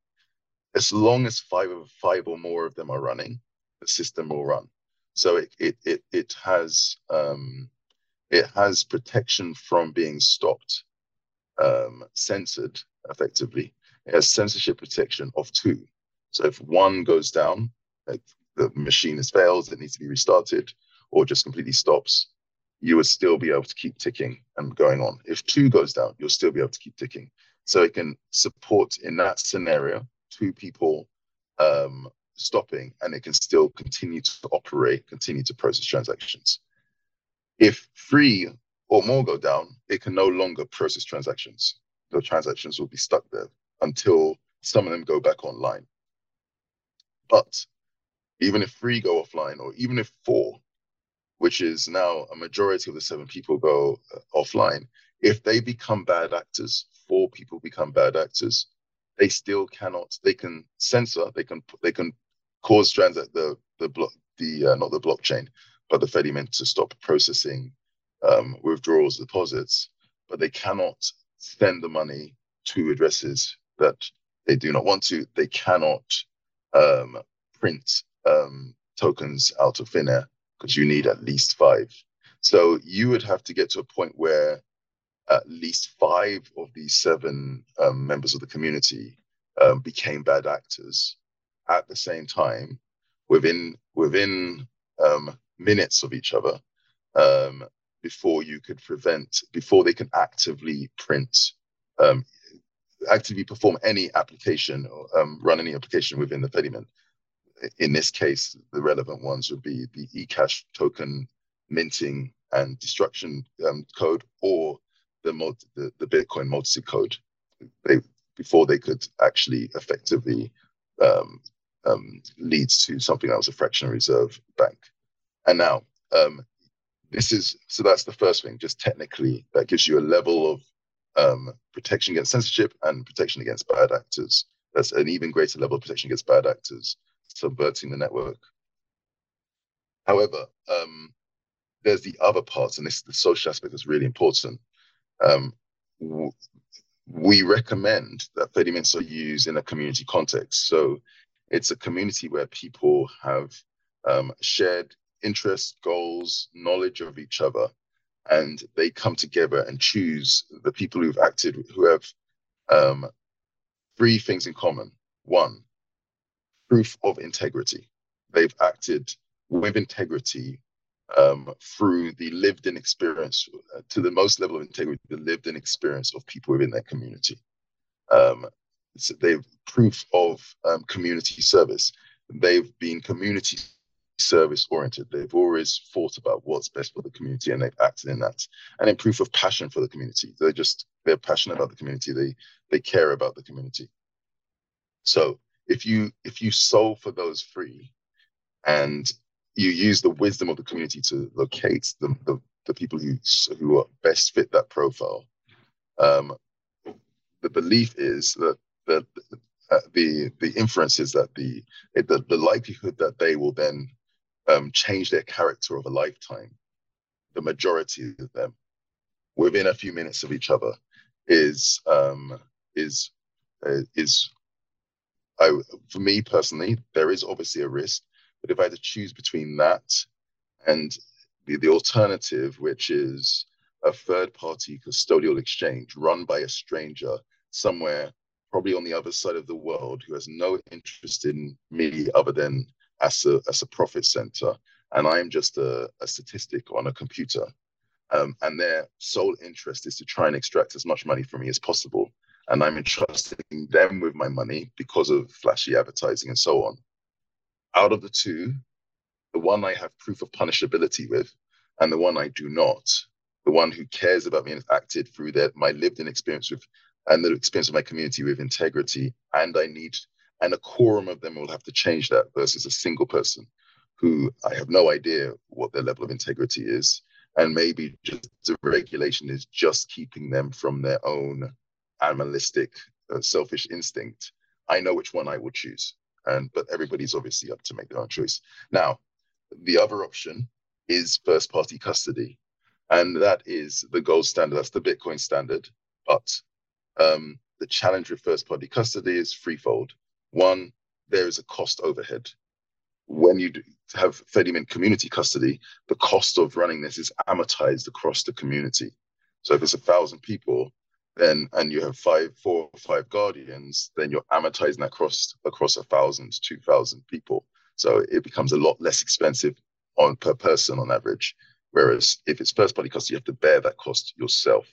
as long as five of five or more of them are running, the system will run. So it it it it has um, it has protection from being stopped, um, censored effectively. It has censorship protection of two. So if one goes down, like the machine has failed, it needs to be restarted, or just completely stops, you would still be able to keep ticking and going on. If two goes down, you'll still be able to keep ticking. So it can support in that scenario two people um, stopping and it can still continue to operate, continue to process transactions. If three or more go down, it can no longer process transactions. The transactions will be stuck there until some of them go back online. But even if three go offline, or even if four, which is now a majority of the seven people go uh, offline, if they become bad actors, four people become bad actors, they still cannot. They can censor. They can they can cause transact the the block the uh, not the blockchain, but the Fedimint to stop processing um, withdrawals deposits. But they cannot send the money to addresses that they do not want to. They cannot um, print um, tokens out of thin air because you need at least five. So you would have to get to a point where at least five of these seven um, members of the community um, became bad actors at the same time within within um, minutes of each other um, before you could prevent before they can actively print um, actively perform any application or um, run any application within the Fedimint. In this case, the relevant ones would be the eCash token minting and destruction um, code or the, the, the Bitcoin multi code they, before they could actually effectively um, um, lead to something that was a fractional reserve bank. And now, um, this is so that's the first thing, just technically, that gives you a level of um, protection against censorship and protection against bad actors. That's an even greater level of protection against bad actors subverting the network. However, um, there's the other parts, and this the social aspect is really important um, we recommend that Fedimints are used in a community context. So it's a community where people have um, shared interests, goals, knowledge of each other, and they come together and choose the people who've acted, who have um, three things in common. One, proof of integrity. They've acted with integrity um, through the lived in experience uh, to the most level of integrity, the lived in experience of people within their community. Um, so they've proof of um, community service. They've been community service oriented. They've always thought about what's best for the community and they've acted in that. And in proof of passion for the community. They're just they're passionate about the community. They they care about the community. So if you if you solve for those three and you use the wisdom of the community to locate the, the, the people who, who are best fit that profile. Um, the belief is that the, uh, the, the inference is that the, the, the likelihood that they will then um, change their character of a lifetime, the majority of them, within a few minutes of each other, is um, is uh, is I, for me personally, there is obviously a risk, but if I had to choose between that and the, the alternative, which is a third party custodial exchange run by a stranger somewhere, probably on the other side of the world, who has no interest in me other than as a, as a profit center. And I'm just a, a statistic on a computer. Um, and their sole interest is to try and extract as much money from me as possible. And I'm entrusting them with my money because of flashy advertising and so on. Out of the two, the one I have proof of punishability with, and the one I do not, the one who cares about me and has acted through their my lived in experience with and the experience of my community with integrity, and I need and a quorum of them will have to change that versus a single person who I have no idea what their level of integrity is. And maybe just the regulation is just keeping them from their own animalistic, uh, selfish instinct. I know which one I would choose. And but everybody's obviously up to make their own choice. Now, the other option is first party custody. And that is the gold standard, that's the Bitcoin standard. But um, the challenge with first party custody is threefold. One, there is a cost overhead. When you have Fedimint community custody, the cost of running this is amortized across the community. So if it's a thousand people, then and you have five, four or five guardians, then you're amortizing that across across a thousand, two thousand people. So it becomes a lot less expensive on per person on average. Whereas if it's first party custody, you have to bear that cost yourself.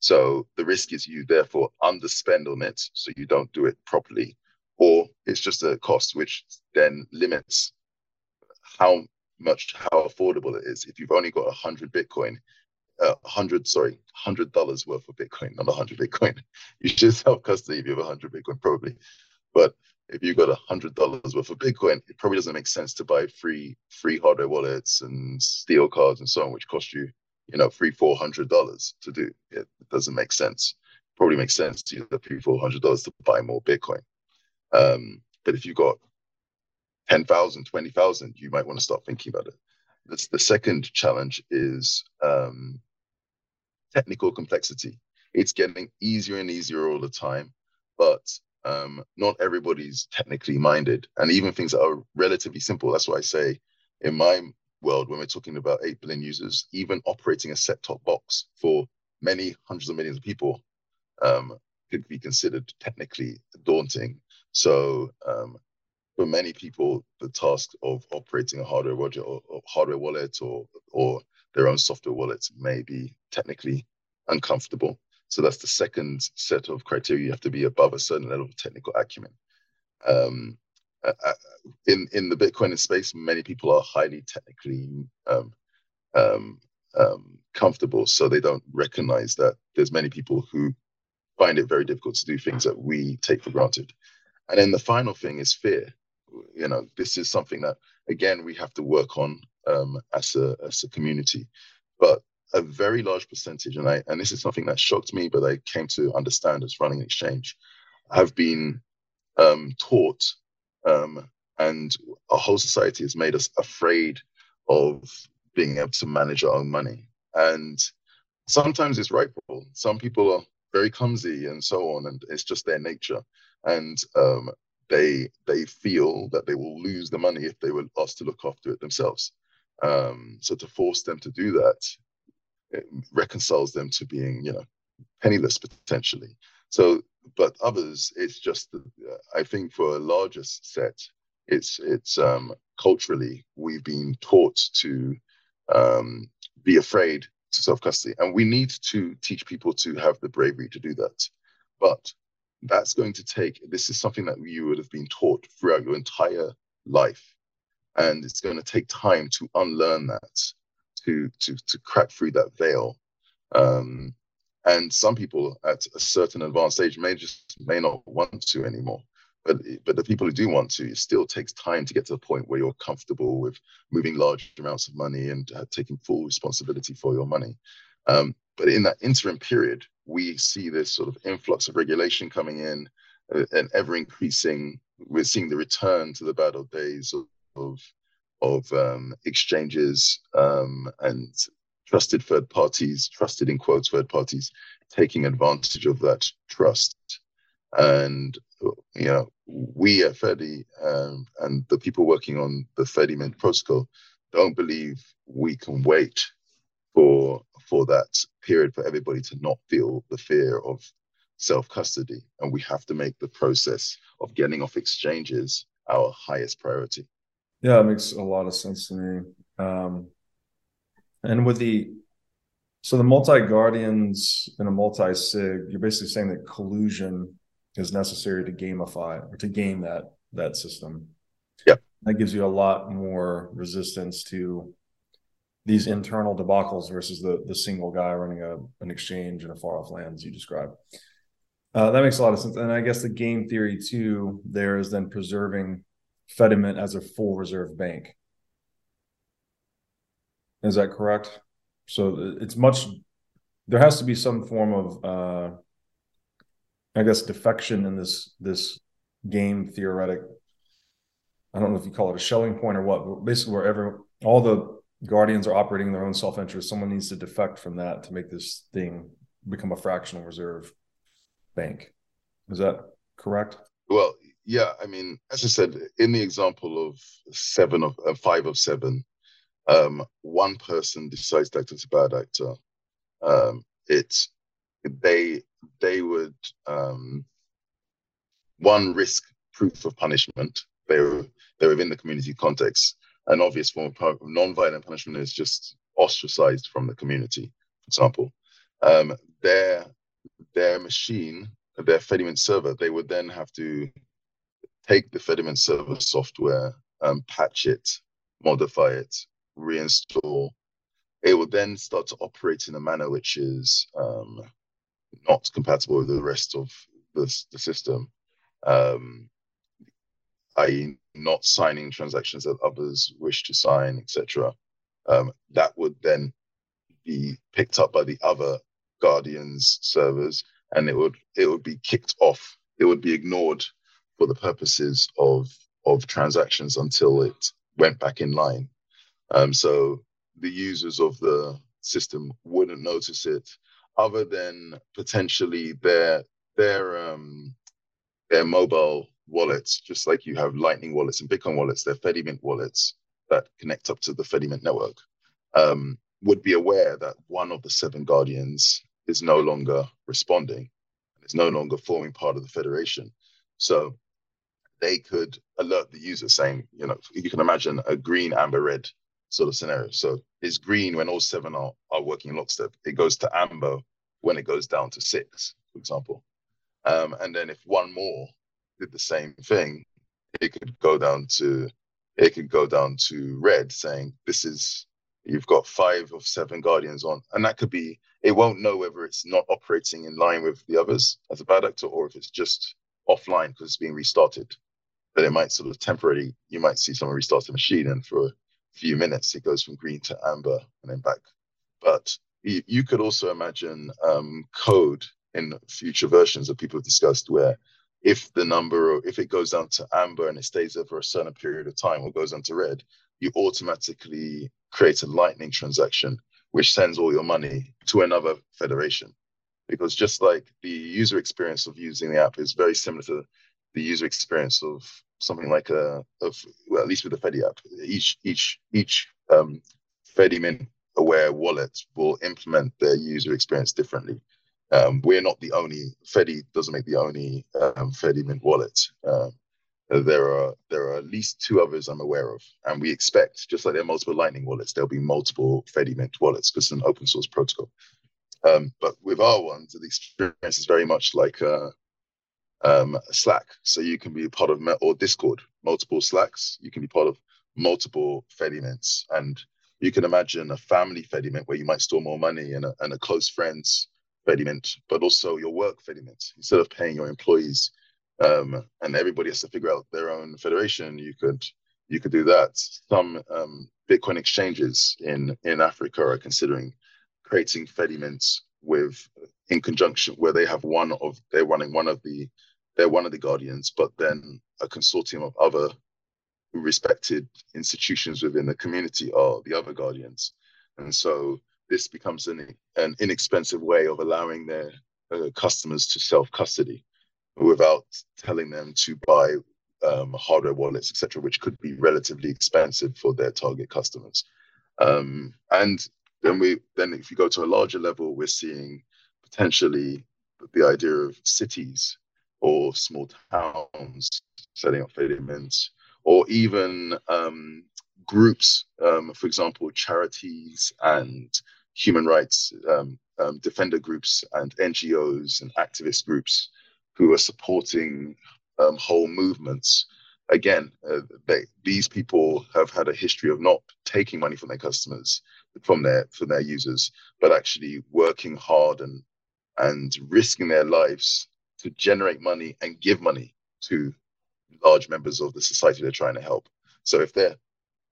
So the risk is you therefore underspend on it, so you don't do it properly, or it's just a cost which then limits how much how affordable it is. If you've only got hundred Bitcoin, uh, hundred sorry, hundred dollars worth of Bitcoin, not a hundred Bitcoin, [LAUGHS] you should self custody if you have a hundred Bitcoin probably. But if you've got a hundred dollars worth of Bitcoin, it probably doesn't make sense to buy free free hardware wallets and steel cards and so on, which cost you, you know, three four hundred dollars to do. It, doesn't make sense. Probably makes sense to use the three four hundred dollars to buy more Bitcoin. Um, but if you've got 10,000, 20,000, you might want to start thinking about it. That's the second challenge is um, technical complexity. It's getting easier and easier all the time, but um, not everybody's technically minded. And even things that are relatively simple, that's why I say in my world, when we're talking about 8 billion users, even operating a set top box for many hundreds of millions of people um, could be considered technically daunting. So um, for many people, the task of operating a hardware wallet or, or, hardware wallet or or their own software wallet may be technically uncomfortable. So that's the second set of criteria. You have to be above a certain level of technical acumen. Um, uh, uh in in the Bitcoin space, many people are highly technically um, um, um, comfortable, so they don't recognize that there's many people who find it very difficult to do things that we take for granted. And then the final thing is fear. You know, this is something that again we have to work on um, as a as a community. But a very large percentage, and I and this is something that shocked me, but I came to understand as running an exchange, have been um, taught, um, and our whole society has made us afraid of being able to manage our own money. And sometimes it's rightful. Some people are very clumsy and so on, and it's just their nature. And um, they they feel that they will lose the money if they were asked to look after it themselves. Um, so to force them to do that it reconciles them to being, you know, penniless potentially. So, but others, it's just uh, I think for a larger set, it's it's um, culturally we've been taught to um, be afraid to self custody, and we need to teach people to have the bravery to do that. But that's going to take. This is something that you would have been taught throughout your entire life, and it's going to take time to unlearn that, to to to crack through that veil. Um, and some people at a certain advanced age may just may not want to anymore but but the people who do want to, it still takes time to get to the point where you're comfortable with moving large amounts of money and uh, taking full responsibility for your money. Um, but in that interim period, we see this sort of influx of regulation coming in, uh, and ever increasing. We're seeing the return to the bad old days of, of of um, exchanges um, and trusted third parties, trusted in quotes third parties, taking advantage of that trust. And you know, we at Fedi um, and the people working on the Fedimint protocol don't believe we can wait for for that period for everybody to not feel the fear of self custody, and we have to make the process of getting off exchanges our highest priority. Yeah, it makes a lot of sense to me. Um, and with the so the multi guardians and a multi sig, you're basically saying that collusion is necessary to gamify or to game that that system. Yeah, That gives you a lot more resistance to these internal debacles versus the the single guy running a an exchange in a far off land as you described. Uh, that makes a lot of sense. And I guess the game theory too there is then preserving Fedimint as a full reserve bank. Is that correct? So it's much. There has to be some form of, uh, I guess, defection in this this game theoretic. I don't know if you call it a Schelling point or what, but basically wherever all the guardians are operating their own self interest, someone needs to defect from that to make this thing become a fractional reserve bank. Is that correct? Well, yeah. I mean, as I said, in the example of seven of uh, five of seven, um, one person decides act as a bad actor. Um, it's they they would um, one risk proof of punishment. They're they're within the community context. An obvious form of non-violent punishment is just ostracized from the community. For example, um, their their machine, their Fedimint server, they would then have to take the Fedimint server software, um, patch it, modify it, reinstall. It will then start to operate in a manner which is um, not compatible with the rest of the, the system, um, i.e., not signing transactions that others wish to sign, etc. Um, that would then be picked up by the other Guardians servers, and it would it would be kicked off. It would be ignored for the purposes of of transactions until it went back in line. Um, so the users of the system wouldn't notice it, other than potentially their their um, their mobile wallets, just like you have Lightning wallets and Bitcoin wallets, they're Fedimint wallets that connect up to the Fedimint network, um, would be aware that one of the seven guardians is no longer responding, is no longer forming part of the federation. So they could alert the user saying, you know, you can imagine a green, amber, red sort of scenario. So it's green when all seven are, are working in lockstep. It goes to amber when it goes down to six, for example. Um, and then if one more did the same thing, it could go down to it could go down to red, saying this is you've got five of seven guardians on, and that could be it won't know whether it's not operating in line with the others as a bad actor or if it's just offline because it's being restarted. But it might sort of temporarily, you might see someone restart the machine and for a few minutes it goes from green to amber and then back. But you, could also imagine um, code in future versions that people have discussed where if the number if it goes down to amber and it stays there for a certain period of time or goes down to red, you automatically create a lightning transaction which sends all your money to another federation. Because just like the user experience of using the app is very similar to the user experience of something like a of well, at least with the Fedi app, each each each um, Fedimint aware wallet will implement their user experience differently. Um, we're not the only Fedi doesn't make the only um, Fedimint wallet. Um, there are there are at least two others I'm aware of, and we expect just like there are multiple Lightning wallets, there'll be multiple Fedimint wallets because it's an open source protocol. Um, but with our ones, the experience is very much like uh, um, Slack. So you can be part of or Discord, multiple Slacks. You can be part of multiple Fedimints, and you can imagine a family Fedimint where you might store more money and a, and a close friends Fedimint, but also your work Fedimint. Instead of paying your employees um, and everybody has to figure out their own federation, you could you could do that. Some um, Bitcoin exchanges in in Africa are considering creating Fedimints with in conjunction where they have one of they're running one of the they're one of the guardians, but then a consortium of other respected institutions within the community are the other guardians. And so this becomes an, an inexpensive way of allowing their uh, customers to self custody without telling them to buy um, hardware wallets, etc., which could be relatively expensive for their target customers. Um, and then we then if you go to a larger level, we're seeing potentially the idea of cities or small towns setting up Fedimints, or even um, groups, um, for example, charities and human rights um, um defender groups and NGOs and activist groups who are supporting um, whole movements. Again, uh, they, these people have had a history of not taking money from their customers, from their from their users, but actually working hard and and risking their lives to generate money and give money to large members of the society they're trying to help. So if they're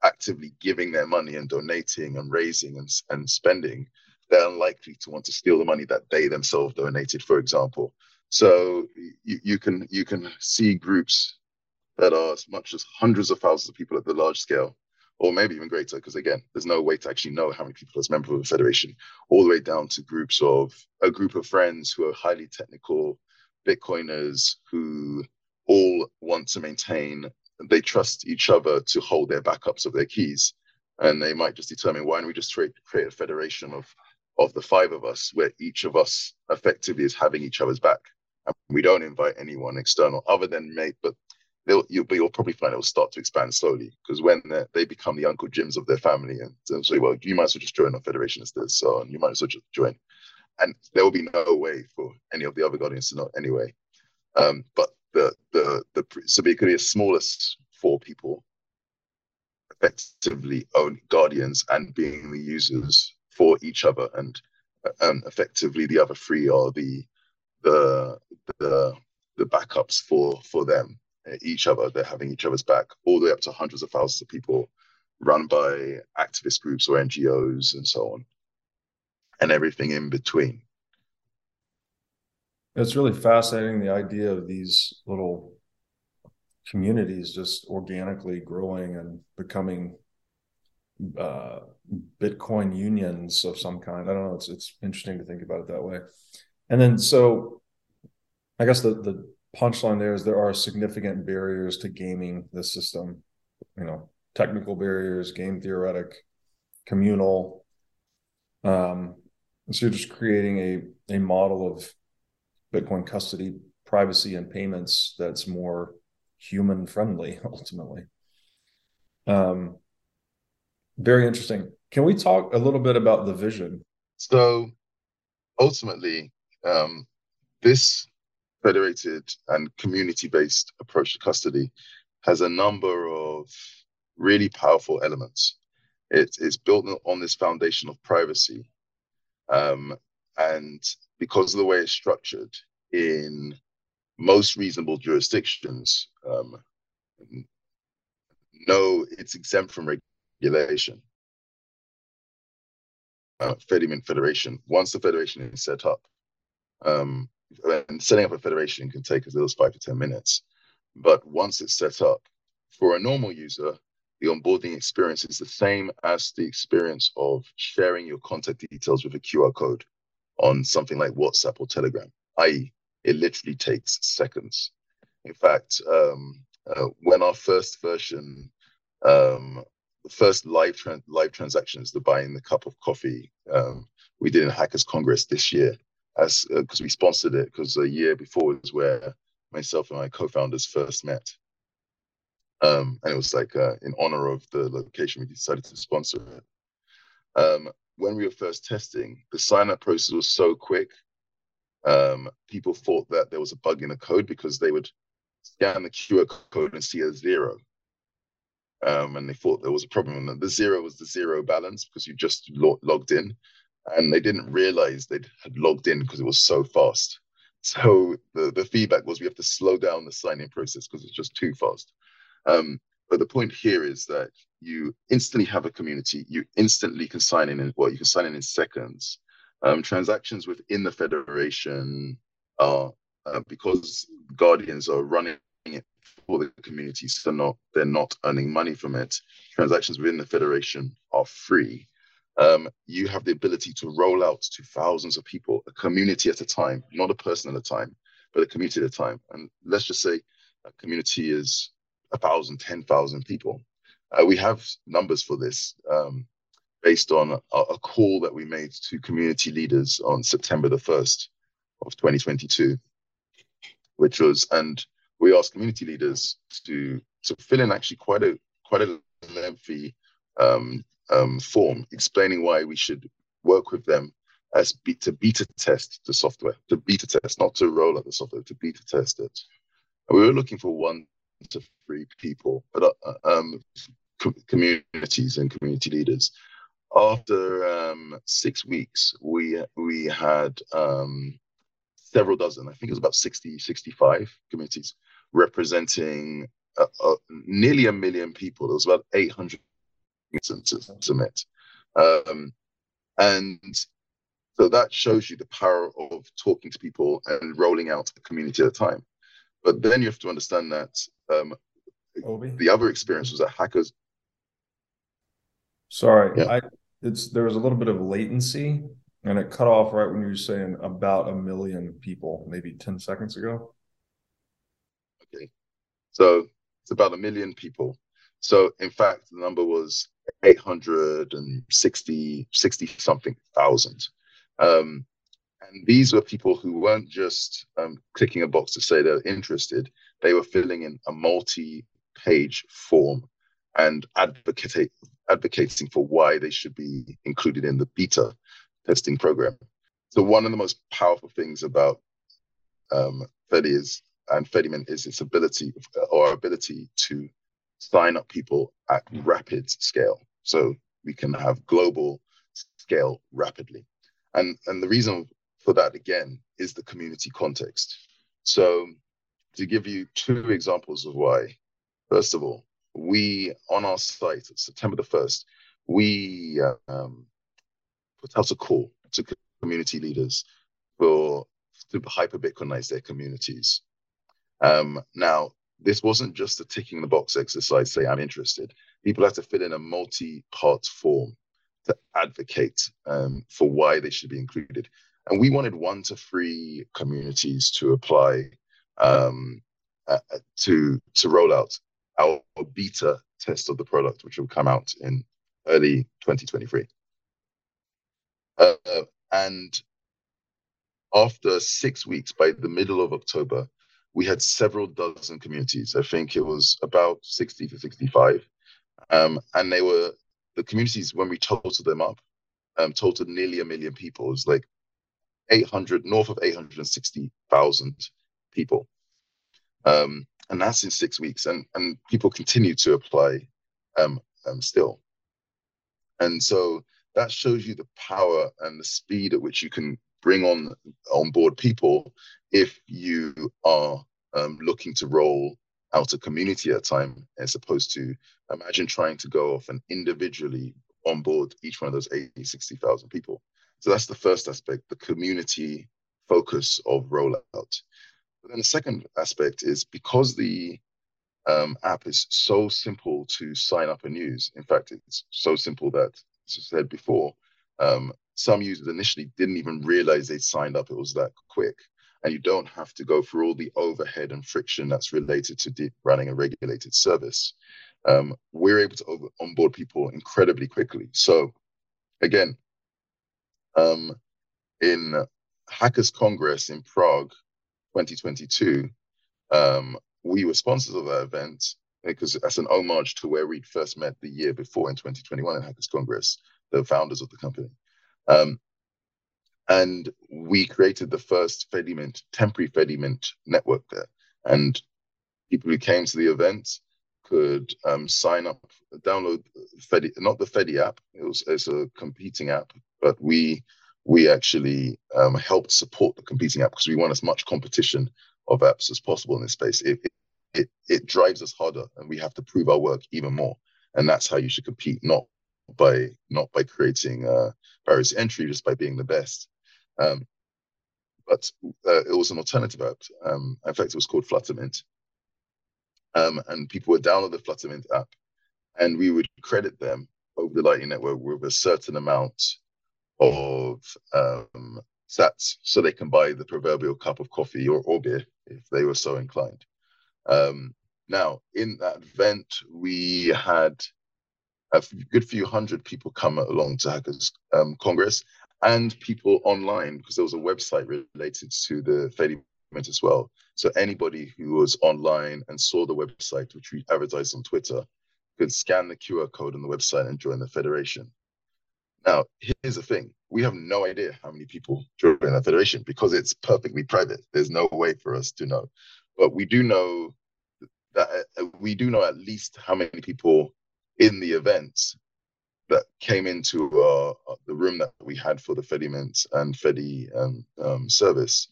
actively giving their money and donating and raising and, and spending, they're unlikely to want to steal the money that they themselves donated, for example. So you, you can you can see groups that are as much as hundreds of thousands of people at the large scale, or maybe even greater, because again, there's no way to actually know how many people as members of a federation, all the way down to groups of a group of friends who are highly technical Bitcoiners who all want to maintain, they trust each other to hold their backups of their keys. And they might just determine why don't we just create, create a federation of, of the five of us where each of us effectively is having each other's back. And we don't invite anyone external other than mate, but they'll, you'll, you'll probably find it will start to expand slowly because when they become the Uncle Jims of their family and they'll say, well, you might as well just join a federation as this, so you might as well just join. And there will be no way for any of the other guardians to know anyway. Um, but the, the, the, so it could be as small as four people effectively own guardians and being the users for each other and and effectively the other three are the the the the backups for for them uh, each other they're having each other's back all the way up to hundreds of thousands of people run by activist groups or ngos and so on and everything in between it's really fascinating the idea of these little communities just organically growing and becoming uh, Bitcoin unions of some kind. I don't know. It's it's interesting to think about it that way. And then so, I guess the the punchline there is there are significant barriers to gaming the system. You know, technical barriers, game theoretic, communal. Um, so you're just creating a a model of Bitcoin custody, privacy, and payments that's more human friendly [LAUGHS] ultimately. Um, very interesting. Can we talk a little bit about the vision? So ultimately, um, this federated and community based approach to custody has a number of really powerful elements. It is built on this foundation of privacy. Um, and because of the way it's structured in most reasonable jurisdictions, um, no, it's exempt from regulation. Uh, Federation, once the federation is set up, um, and setting up a federation can take as little as five to 10 minutes. But once it's set up, for a normal user, the onboarding experience is the same as the experience of sharing your contact details with a QR code on something like WhatsApp or Telegram, i.e., it literally takes seconds. In fact, um, uh, when our first version, um, the first live tra- live transactions, the buying the cup of coffee, um, we did in Hackers Congress this year, as because uh, we sponsored it because a year before was where myself and my co-founders first met. Um, and it was like uh, in honor of the location, we decided to sponsor it. Um, when we were first testing, the sign-up process was so quick um, people thought that there was a bug in the code because they would scan the QR code and see a zero. Um, and they thought there was a problem. And the zero was the zero balance because you just lo- logged in. And they didn't realize they had logged in because it was so fast. So the, the feedback was we have to slow down the sign in process because it's just too fast. Um, but the point here is that you instantly have a community. You instantly can sign in, in well, you can sign in in seconds. Um, transactions within the federation are uh, because guardians are running it for the community, so not they're not earning money from it. Transactions within the federation are free. Um, you have the ability to roll out to thousands of people, a community at a time, not a person at a time, but a community at a time. And let's just say a community is a thousand, ten thousand people. Uh, we have numbers for this um, based on a, a, call that we made to community leaders on September the 1st of 2022, which was, and we asked community leaders to to fill in actually quite a quite a lengthy um, um, form explaining why we should work with them as be, to beta test the software, to beta test, not to roll out the software, to beta test it. And we were looking for one to free people, but uh, um, co- communities and community leaders. After um, six weeks, we we had um, several dozen. I think it was about 60, 65 communities representing uh, uh, nearly a million people. There was about 800 to submit. Um, and so that shows you the power of talking to people and rolling out a community at a time. But then you have to understand that um, the other experience was that hackers. Sorry, yeah. I, it's there was a little bit of latency, and it cut off right when you were saying about a million people, maybe ten seconds ago. Okay, so it's about a million people. So in fact, the number was 860 60 something thousand. Um, and these were people who weren't just um, clicking a box to say they're interested, they were filling in a multi page form and advocate, advocating for why they should be included in the beta testing program. So, one of the most powerful things about um, Fedi is and Fedimint is its ability or ability to sign up people at rapid scale. So we can have global scale rapidly. And, and the reason for that, again, is the community context. So to give you two examples of why, first of all, we on our site, September the 1st, we um, put out a call to community leaders for to hyper Bitcoinize their communities. Um, now, this wasn't just a ticking the box exercise, say, I'm interested. People had to fill in a multi part form to advocate um, for why they should be included. And we wanted one to three communities to apply um, uh, to, to roll out our beta test of the product, which will come out in early 2023. Uh, and after six weeks, by the middle of October, we had several dozen communities. I think it was about 60 to 65. Um, and they were the communities when we totaled them up, um, totaled nearly a million people. It was like 800, north of 860,000 people. Um, and that's in six weeks. And, and people continue to apply um, um, still. And so that shows you the power and the speed at which you can bring on on board people if you are um, looking to roll out a community at a time, as opposed to imagine trying to go off and individually onboard each one of those 80, 60,000 people. So that's the first aspect, the community focus of rollout. But then the second aspect is because the um, app is so simple to sign up and use. In fact, it's so simple that, as I said before, um, some users initially didn't even realize they signed up. It was that quick and you don't have to go through all the overhead and friction that's related to running a regulated service. Um, we're able to over- onboard people incredibly quickly. So, again, um, in Hackers Congress in Prague 2022, um, we were sponsors of that event because that's an homage to where we'd first met the year before in 2021 in Hackers Congress, the founders of the company. Um, and we created the first Fedimint, temporary Fedimint network there. And people who came to the event could um, sign up, download Fedi, not the Fedi app. It was it's a competing app, but we we actually um, helped support the competing app because we want as much competition of apps as possible in this space. It, it, it drives us harder, and we have to prove our work even more. And that's how you should compete, not by not by creating uh, barriers to entry, just by being the best. Um, but uh, it was an alternative app. Um, in fact, it was called Fluttermint. Um, and people would download the Fluttermint app, and we would credit them over the Lightning Network with a certain amount of um, sats, so they can buy the proverbial cup of coffee or, or beer if they were so inclined. Um, now, in that event, we had a good few hundred people come along to Hackers um, Congress and people online because there was a website related to the Fedi as well. So anybody who was online and saw the website, which we advertised on Twitter, could scan the QR code on the website and join the federation. Now, here's the thing: we have no idea how many people join the federation because it's perfectly private. There's no way for us to know, but we do know that uh, we do know at least how many people in the event that came into uh, the room that we had for the Fedimint and Fedi um, um, service.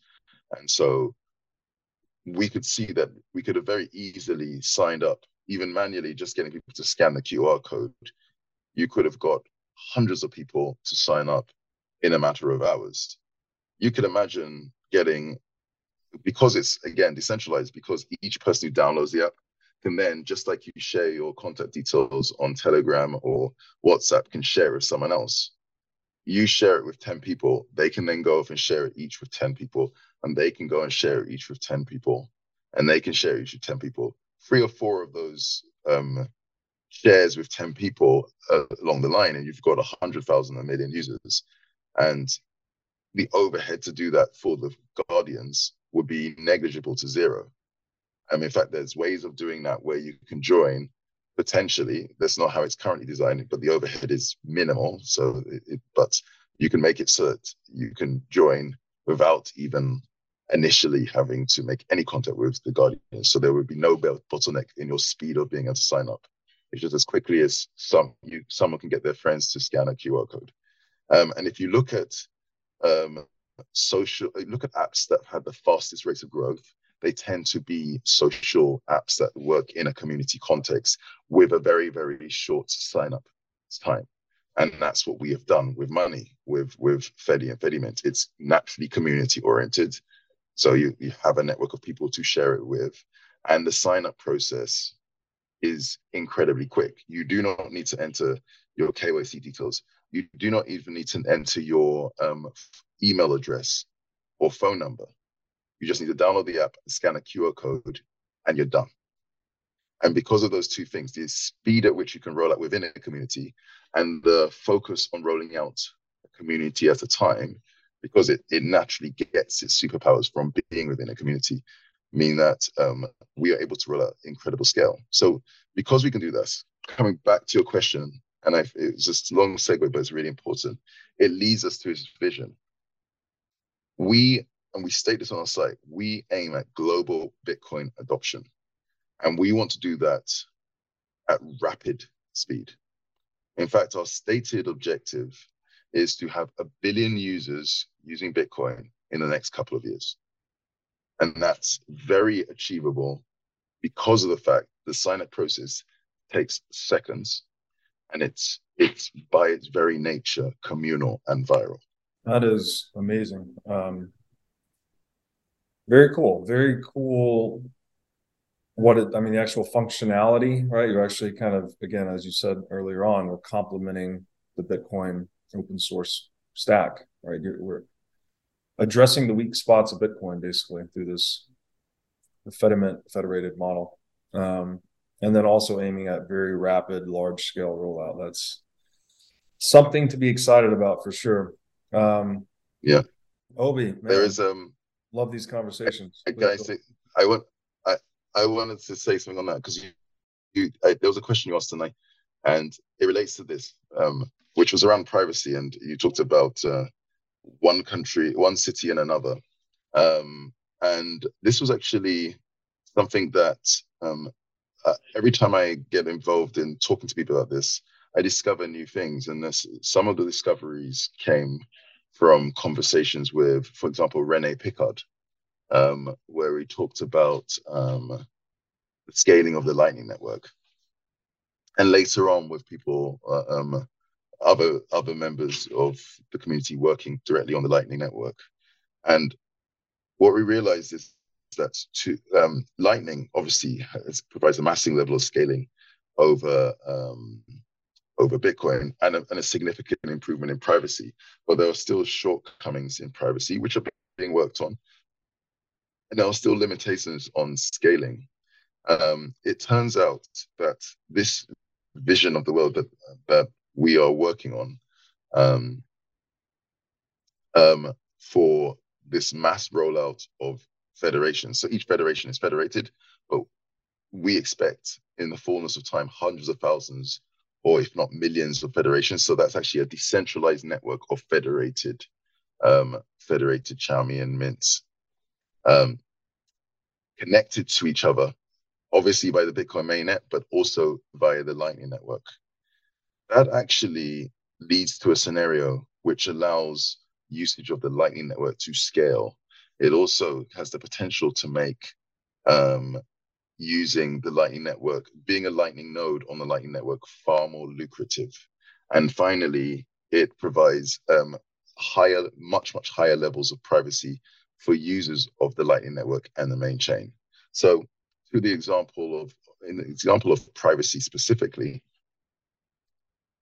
And so we could see that we could have very easily signed up, even manually, just getting people to scan the QR code. You could have got hundreds of people to sign up in a matter of hours. You could imagine getting, because it's again decentralized, because each person who downloads the app can then, just like you share your contact details on Telegram or WhatsApp, can share with someone else. You share it with 10 people, they can then go off and share it each with 10 people, and they can go and share each with 10 people, and they can share each with 10 people. Three or four of those um, shares with 10 people uh, along the line, and you've got 100,000, a million users. And the overhead to do that for the Guardians would be negligible to zero. and in fact, there's ways of doing that where you can join potentially. That's not how it's currently designed, but the overhead is minimal. So, it, it, but you can make it so that you can join without even initially having to make any contact with the Guardian. So there would be no bottleneck in your speed of being able to sign up. It's just as quickly as some you someone can get their friends to scan a QR code. Um, and if you look at um, social, look at apps that have had the fastest rate of growth, they tend to be social apps that work in a community context with a very, very short sign up time. And that's what we have done with money, with with Fedi and Fedimint. It's naturally community oriented. So you, you have a network of people to share it with. And the sign up process is incredibly quick. You do not need to enter your KYC details. You do not even need to enter your um, email address or phone number. You just need to download the app, scan a QR code, and you're done. And because of those two things, the speed at which you can roll out within a community and the focus on rolling out a community at a time, because it, it naturally gets its superpowers from being within a community, mean that um, we are able to roll out incredible scale. So because we can do this, coming back to your question, and I, it's just a long segue, but it's really important. It leads us to his vision. We and we state this on our site, we aim at global Bitcoin adoption. And we want to do that at rapid speed. In fact, our stated objective is to have a billion users using Bitcoin in the next couple of years. And that's very achievable because of the fact the sign up process takes seconds and it's it's by its very nature communal and viral. That is amazing. Um, very cool. Very cool. What it, I mean, the actual functionality, right? You're actually kind of, again, as you said earlier on, we're complementing the Bitcoin open source stack, right? You're, we're addressing the weak spots of Bitcoin basically through this federated model. Um, and then also aiming at very rapid, large scale rollout. That's something to be excited about for sure. Um, yeah. Obi, man. there is um Love these conversations. I, guys, I want I wanted to say something on that because you, you I, there was a question you asked tonight, and it relates to this, um, which was around privacy, and you talked about uh, one country, one city, and another, um, and this was actually something that um, uh, every time I get involved in talking to people about this, I discover new things, and this, some of the discoveries came from conversations with, for example, Rene Pickhardt, um, where he talked about um, the scaling of the Lightning Network. And later on, with people, uh, um, other other members of the community working directly on the Lightning Network, and what we realized is that to um, Lightning obviously has, provides a massive level of scaling over um, over Bitcoin and a, and a, significant improvement in privacy, but there are still shortcomings in privacy which are being worked on, there are still limitations on scaling. Um, it turns out that this vision of the world that that we are working on um, um, for this mass rollout of federations. So each federation is federated, but we expect in the fullness of time hundreds of thousands or if not millions of federations. So that's actually a decentralized network of federated um, federated Chaumian mints um, connected to each other, obviously by the Bitcoin mainnet, but also via the Lightning Network. That actually leads to a scenario which allows usage of the Lightning Network to scale. It also has the potential to make um, using the Lightning Network, being a Lightning node on the Lightning Network, far more lucrative. And finally, it provides um, higher, much, much higher levels of privacy for users of the Lightning Network and the main chain. So, to the example of, in the example of privacy specifically,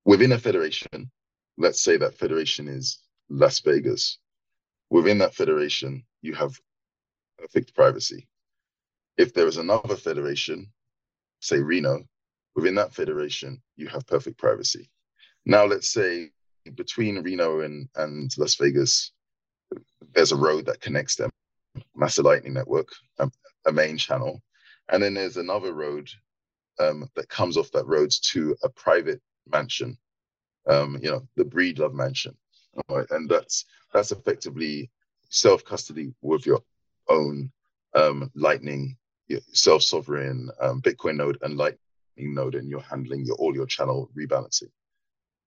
within a federation, let's say that federation is Las Vegas. Within that federation, you have perfect privacy. If there is another federation, say Reno, within that federation, you have perfect privacy. Now, let's say between Reno and, and Las Vegas, there's a road that connects them, Master Lightning Network, a main channel. And then there's another road um, that comes off that road to a private mansion, um, you know, the Breedlove Mansion. Right? And that's that's effectively self custody with your own um, Lightning self sovereign um, Bitcoin node and Lightning node, and you're handling your all your channel rebalancing.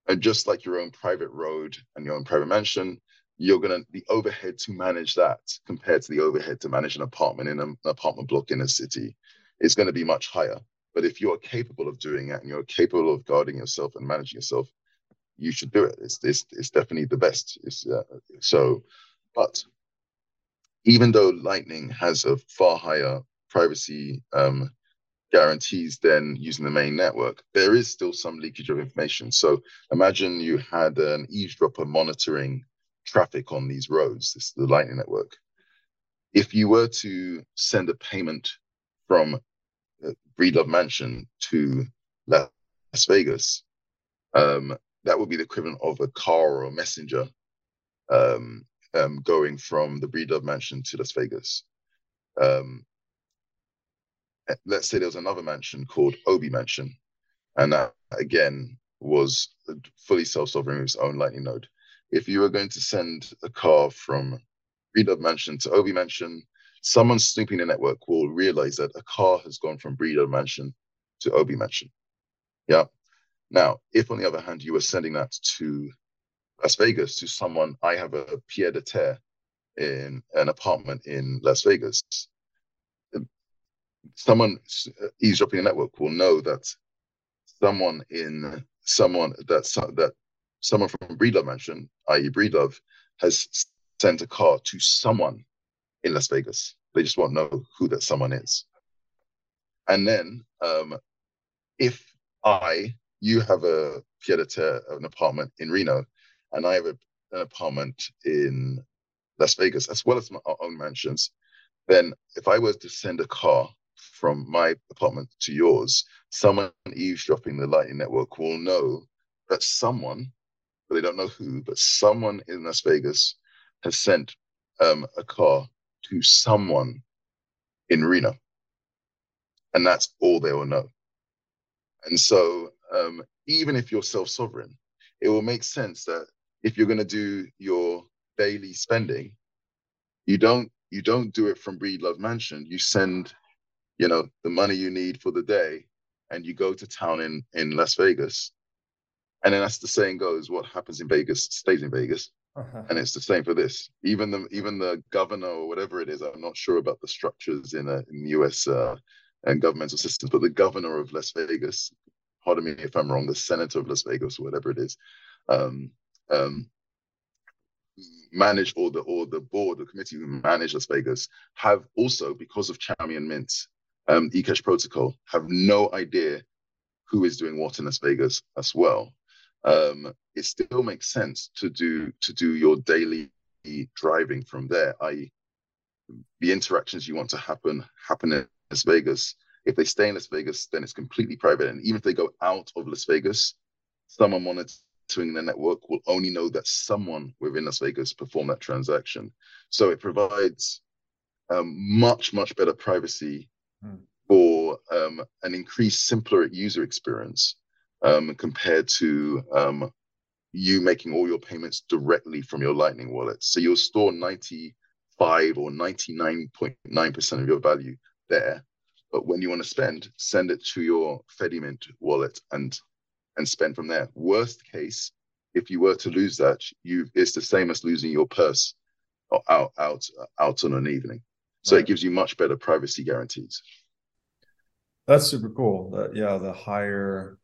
And just like your own private road and your own private mansion, you're gonna the overhead to manage that compared to the overhead to manage an apartment in an apartment block in a city is going to be much higher. But if you're capable of doing it and you're capable of guarding yourself and managing yourself, you should do it. It's it's, it's definitely the best. Uh, so, but even though Lightning has a far higher privacy um, guarantees than using the main network, there is still some leakage of information. So imagine you had an eavesdropper monitoring traffic on these roads, this the Lightning Network. If you were to send a payment from uh, Breedlove Mansion to Las Vegas, um, that would be the equivalent of a car or a messenger um, um, going from the Breedlove Mansion to Las Vegas. Um, let's say there was another mansion called Obi Mansion, and that again was fully self-sovereign with its own Lightning node. If you were going to send a car from Breedlove Mansion to Obi Mansion, someone snooping the network will realize that a car has gone from Breedlove Mansion to Obi Mansion. Yeah. Now, if on the other hand you were sending that to Las Vegas to someone, I have a pied a terre in an apartment in Las Vegas someone eavesdropping the network will know that someone in someone that that someone from Breedlove Mansion, i.e., Breedlove, has sent a car to someone in Las Vegas. They just won't know who that someone is. And then, um, if I, you have a pied an apartment in Reno, and I have a, an apartment in Las Vegas, as well as my own mansions, then if I was to send a car from my apartment to yours, someone eavesdropping the Lightning Network will know that someone, but they don't know who, but someone in Las Vegas has sent um, a car to someone in Reno. And that's all they will know. And so, um, even if you're self sovereign, it will make sense that if you're going to do your daily spending, you don't you don't do it from Breedlove Mansion. You send you know the money you need for the day and you go to town in in las vegas and then as the saying goes what happens in vegas stays in vegas uh-huh. and it's the same for this even the even the governor or whatever it is i'm not sure about the structures in, a, in the us uh, and governmental systems but the governor of las vegas pardon me if i'm wrong the senator of las vegas or whatever it is um, um, manage or the or the board, the committee who manage Las Vegas have also, because of Chaumian Mint, um, eCash protocol, have no idea who is doing what in Las Vegas as well. Um, it still makes sense to do to do your daily driving from there, I the interactions you want to happen happen in Las Vegas. If they stay in Las Vegas, then it's completely private. And even if they go out of Las Vegas, someone monitoring the network will only know that someone within Las Vegas performed that transaction. So it provides um, much, much better privacy hmm. for um, an increased, simpler user experience um, compared to um, you making all your payments directly from your Lightning wallet. So you'll store 95 or 99.9% of your value there. But when you want to spend, send it to your Fedimint wallet and and spend from there. Worst case, if you were to lose that, you it's the same as losing your purse out out out on an evening. So right. it gives you much better privacy guarantees. That's super cool. Yeah, the higher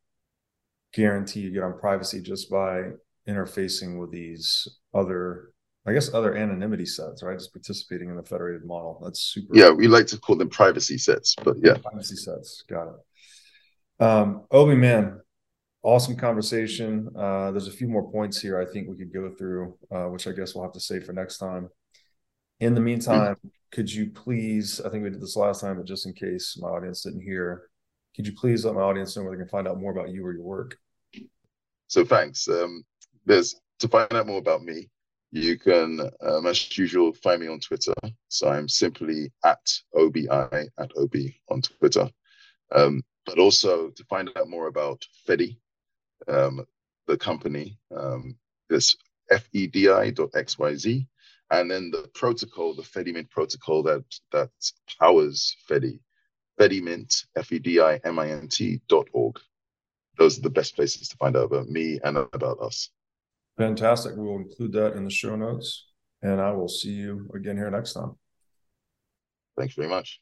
guarantee you get on privacy just by interfacing with these other I guess other anonymity sets, right? Just participating in the federated model. That's super. Yeah, we like to call them privacy sets, but yeah. Privacy sets. Got it. Um, Obi, man, awesome conversation. Uh, there's a few more points here I think we could go through, uh, which I guess we'll have to save for next time. In the meantime, mm-hmm. could you please, I think we did this last time, but just in case my audience didn't hear, could you please let my audience know where they can find out more about you or your work? So thanks. Um, there's to find out more about me, you can, um, as usual, find me on Twitter. So I'm simply at OBI at OB on Twitter. Um, but also to find out more about Fedi, um, the company, um, this fedi.xyz, and then the protocol, the Fedimint protocol that that powers Fedi, Fedimint, F-E-D-I-M-I-N-T dot org. Those are the best places to find out about me and about us. Fantastic. We will include that in the show notes, and I will see you again here next time. Thanks very much.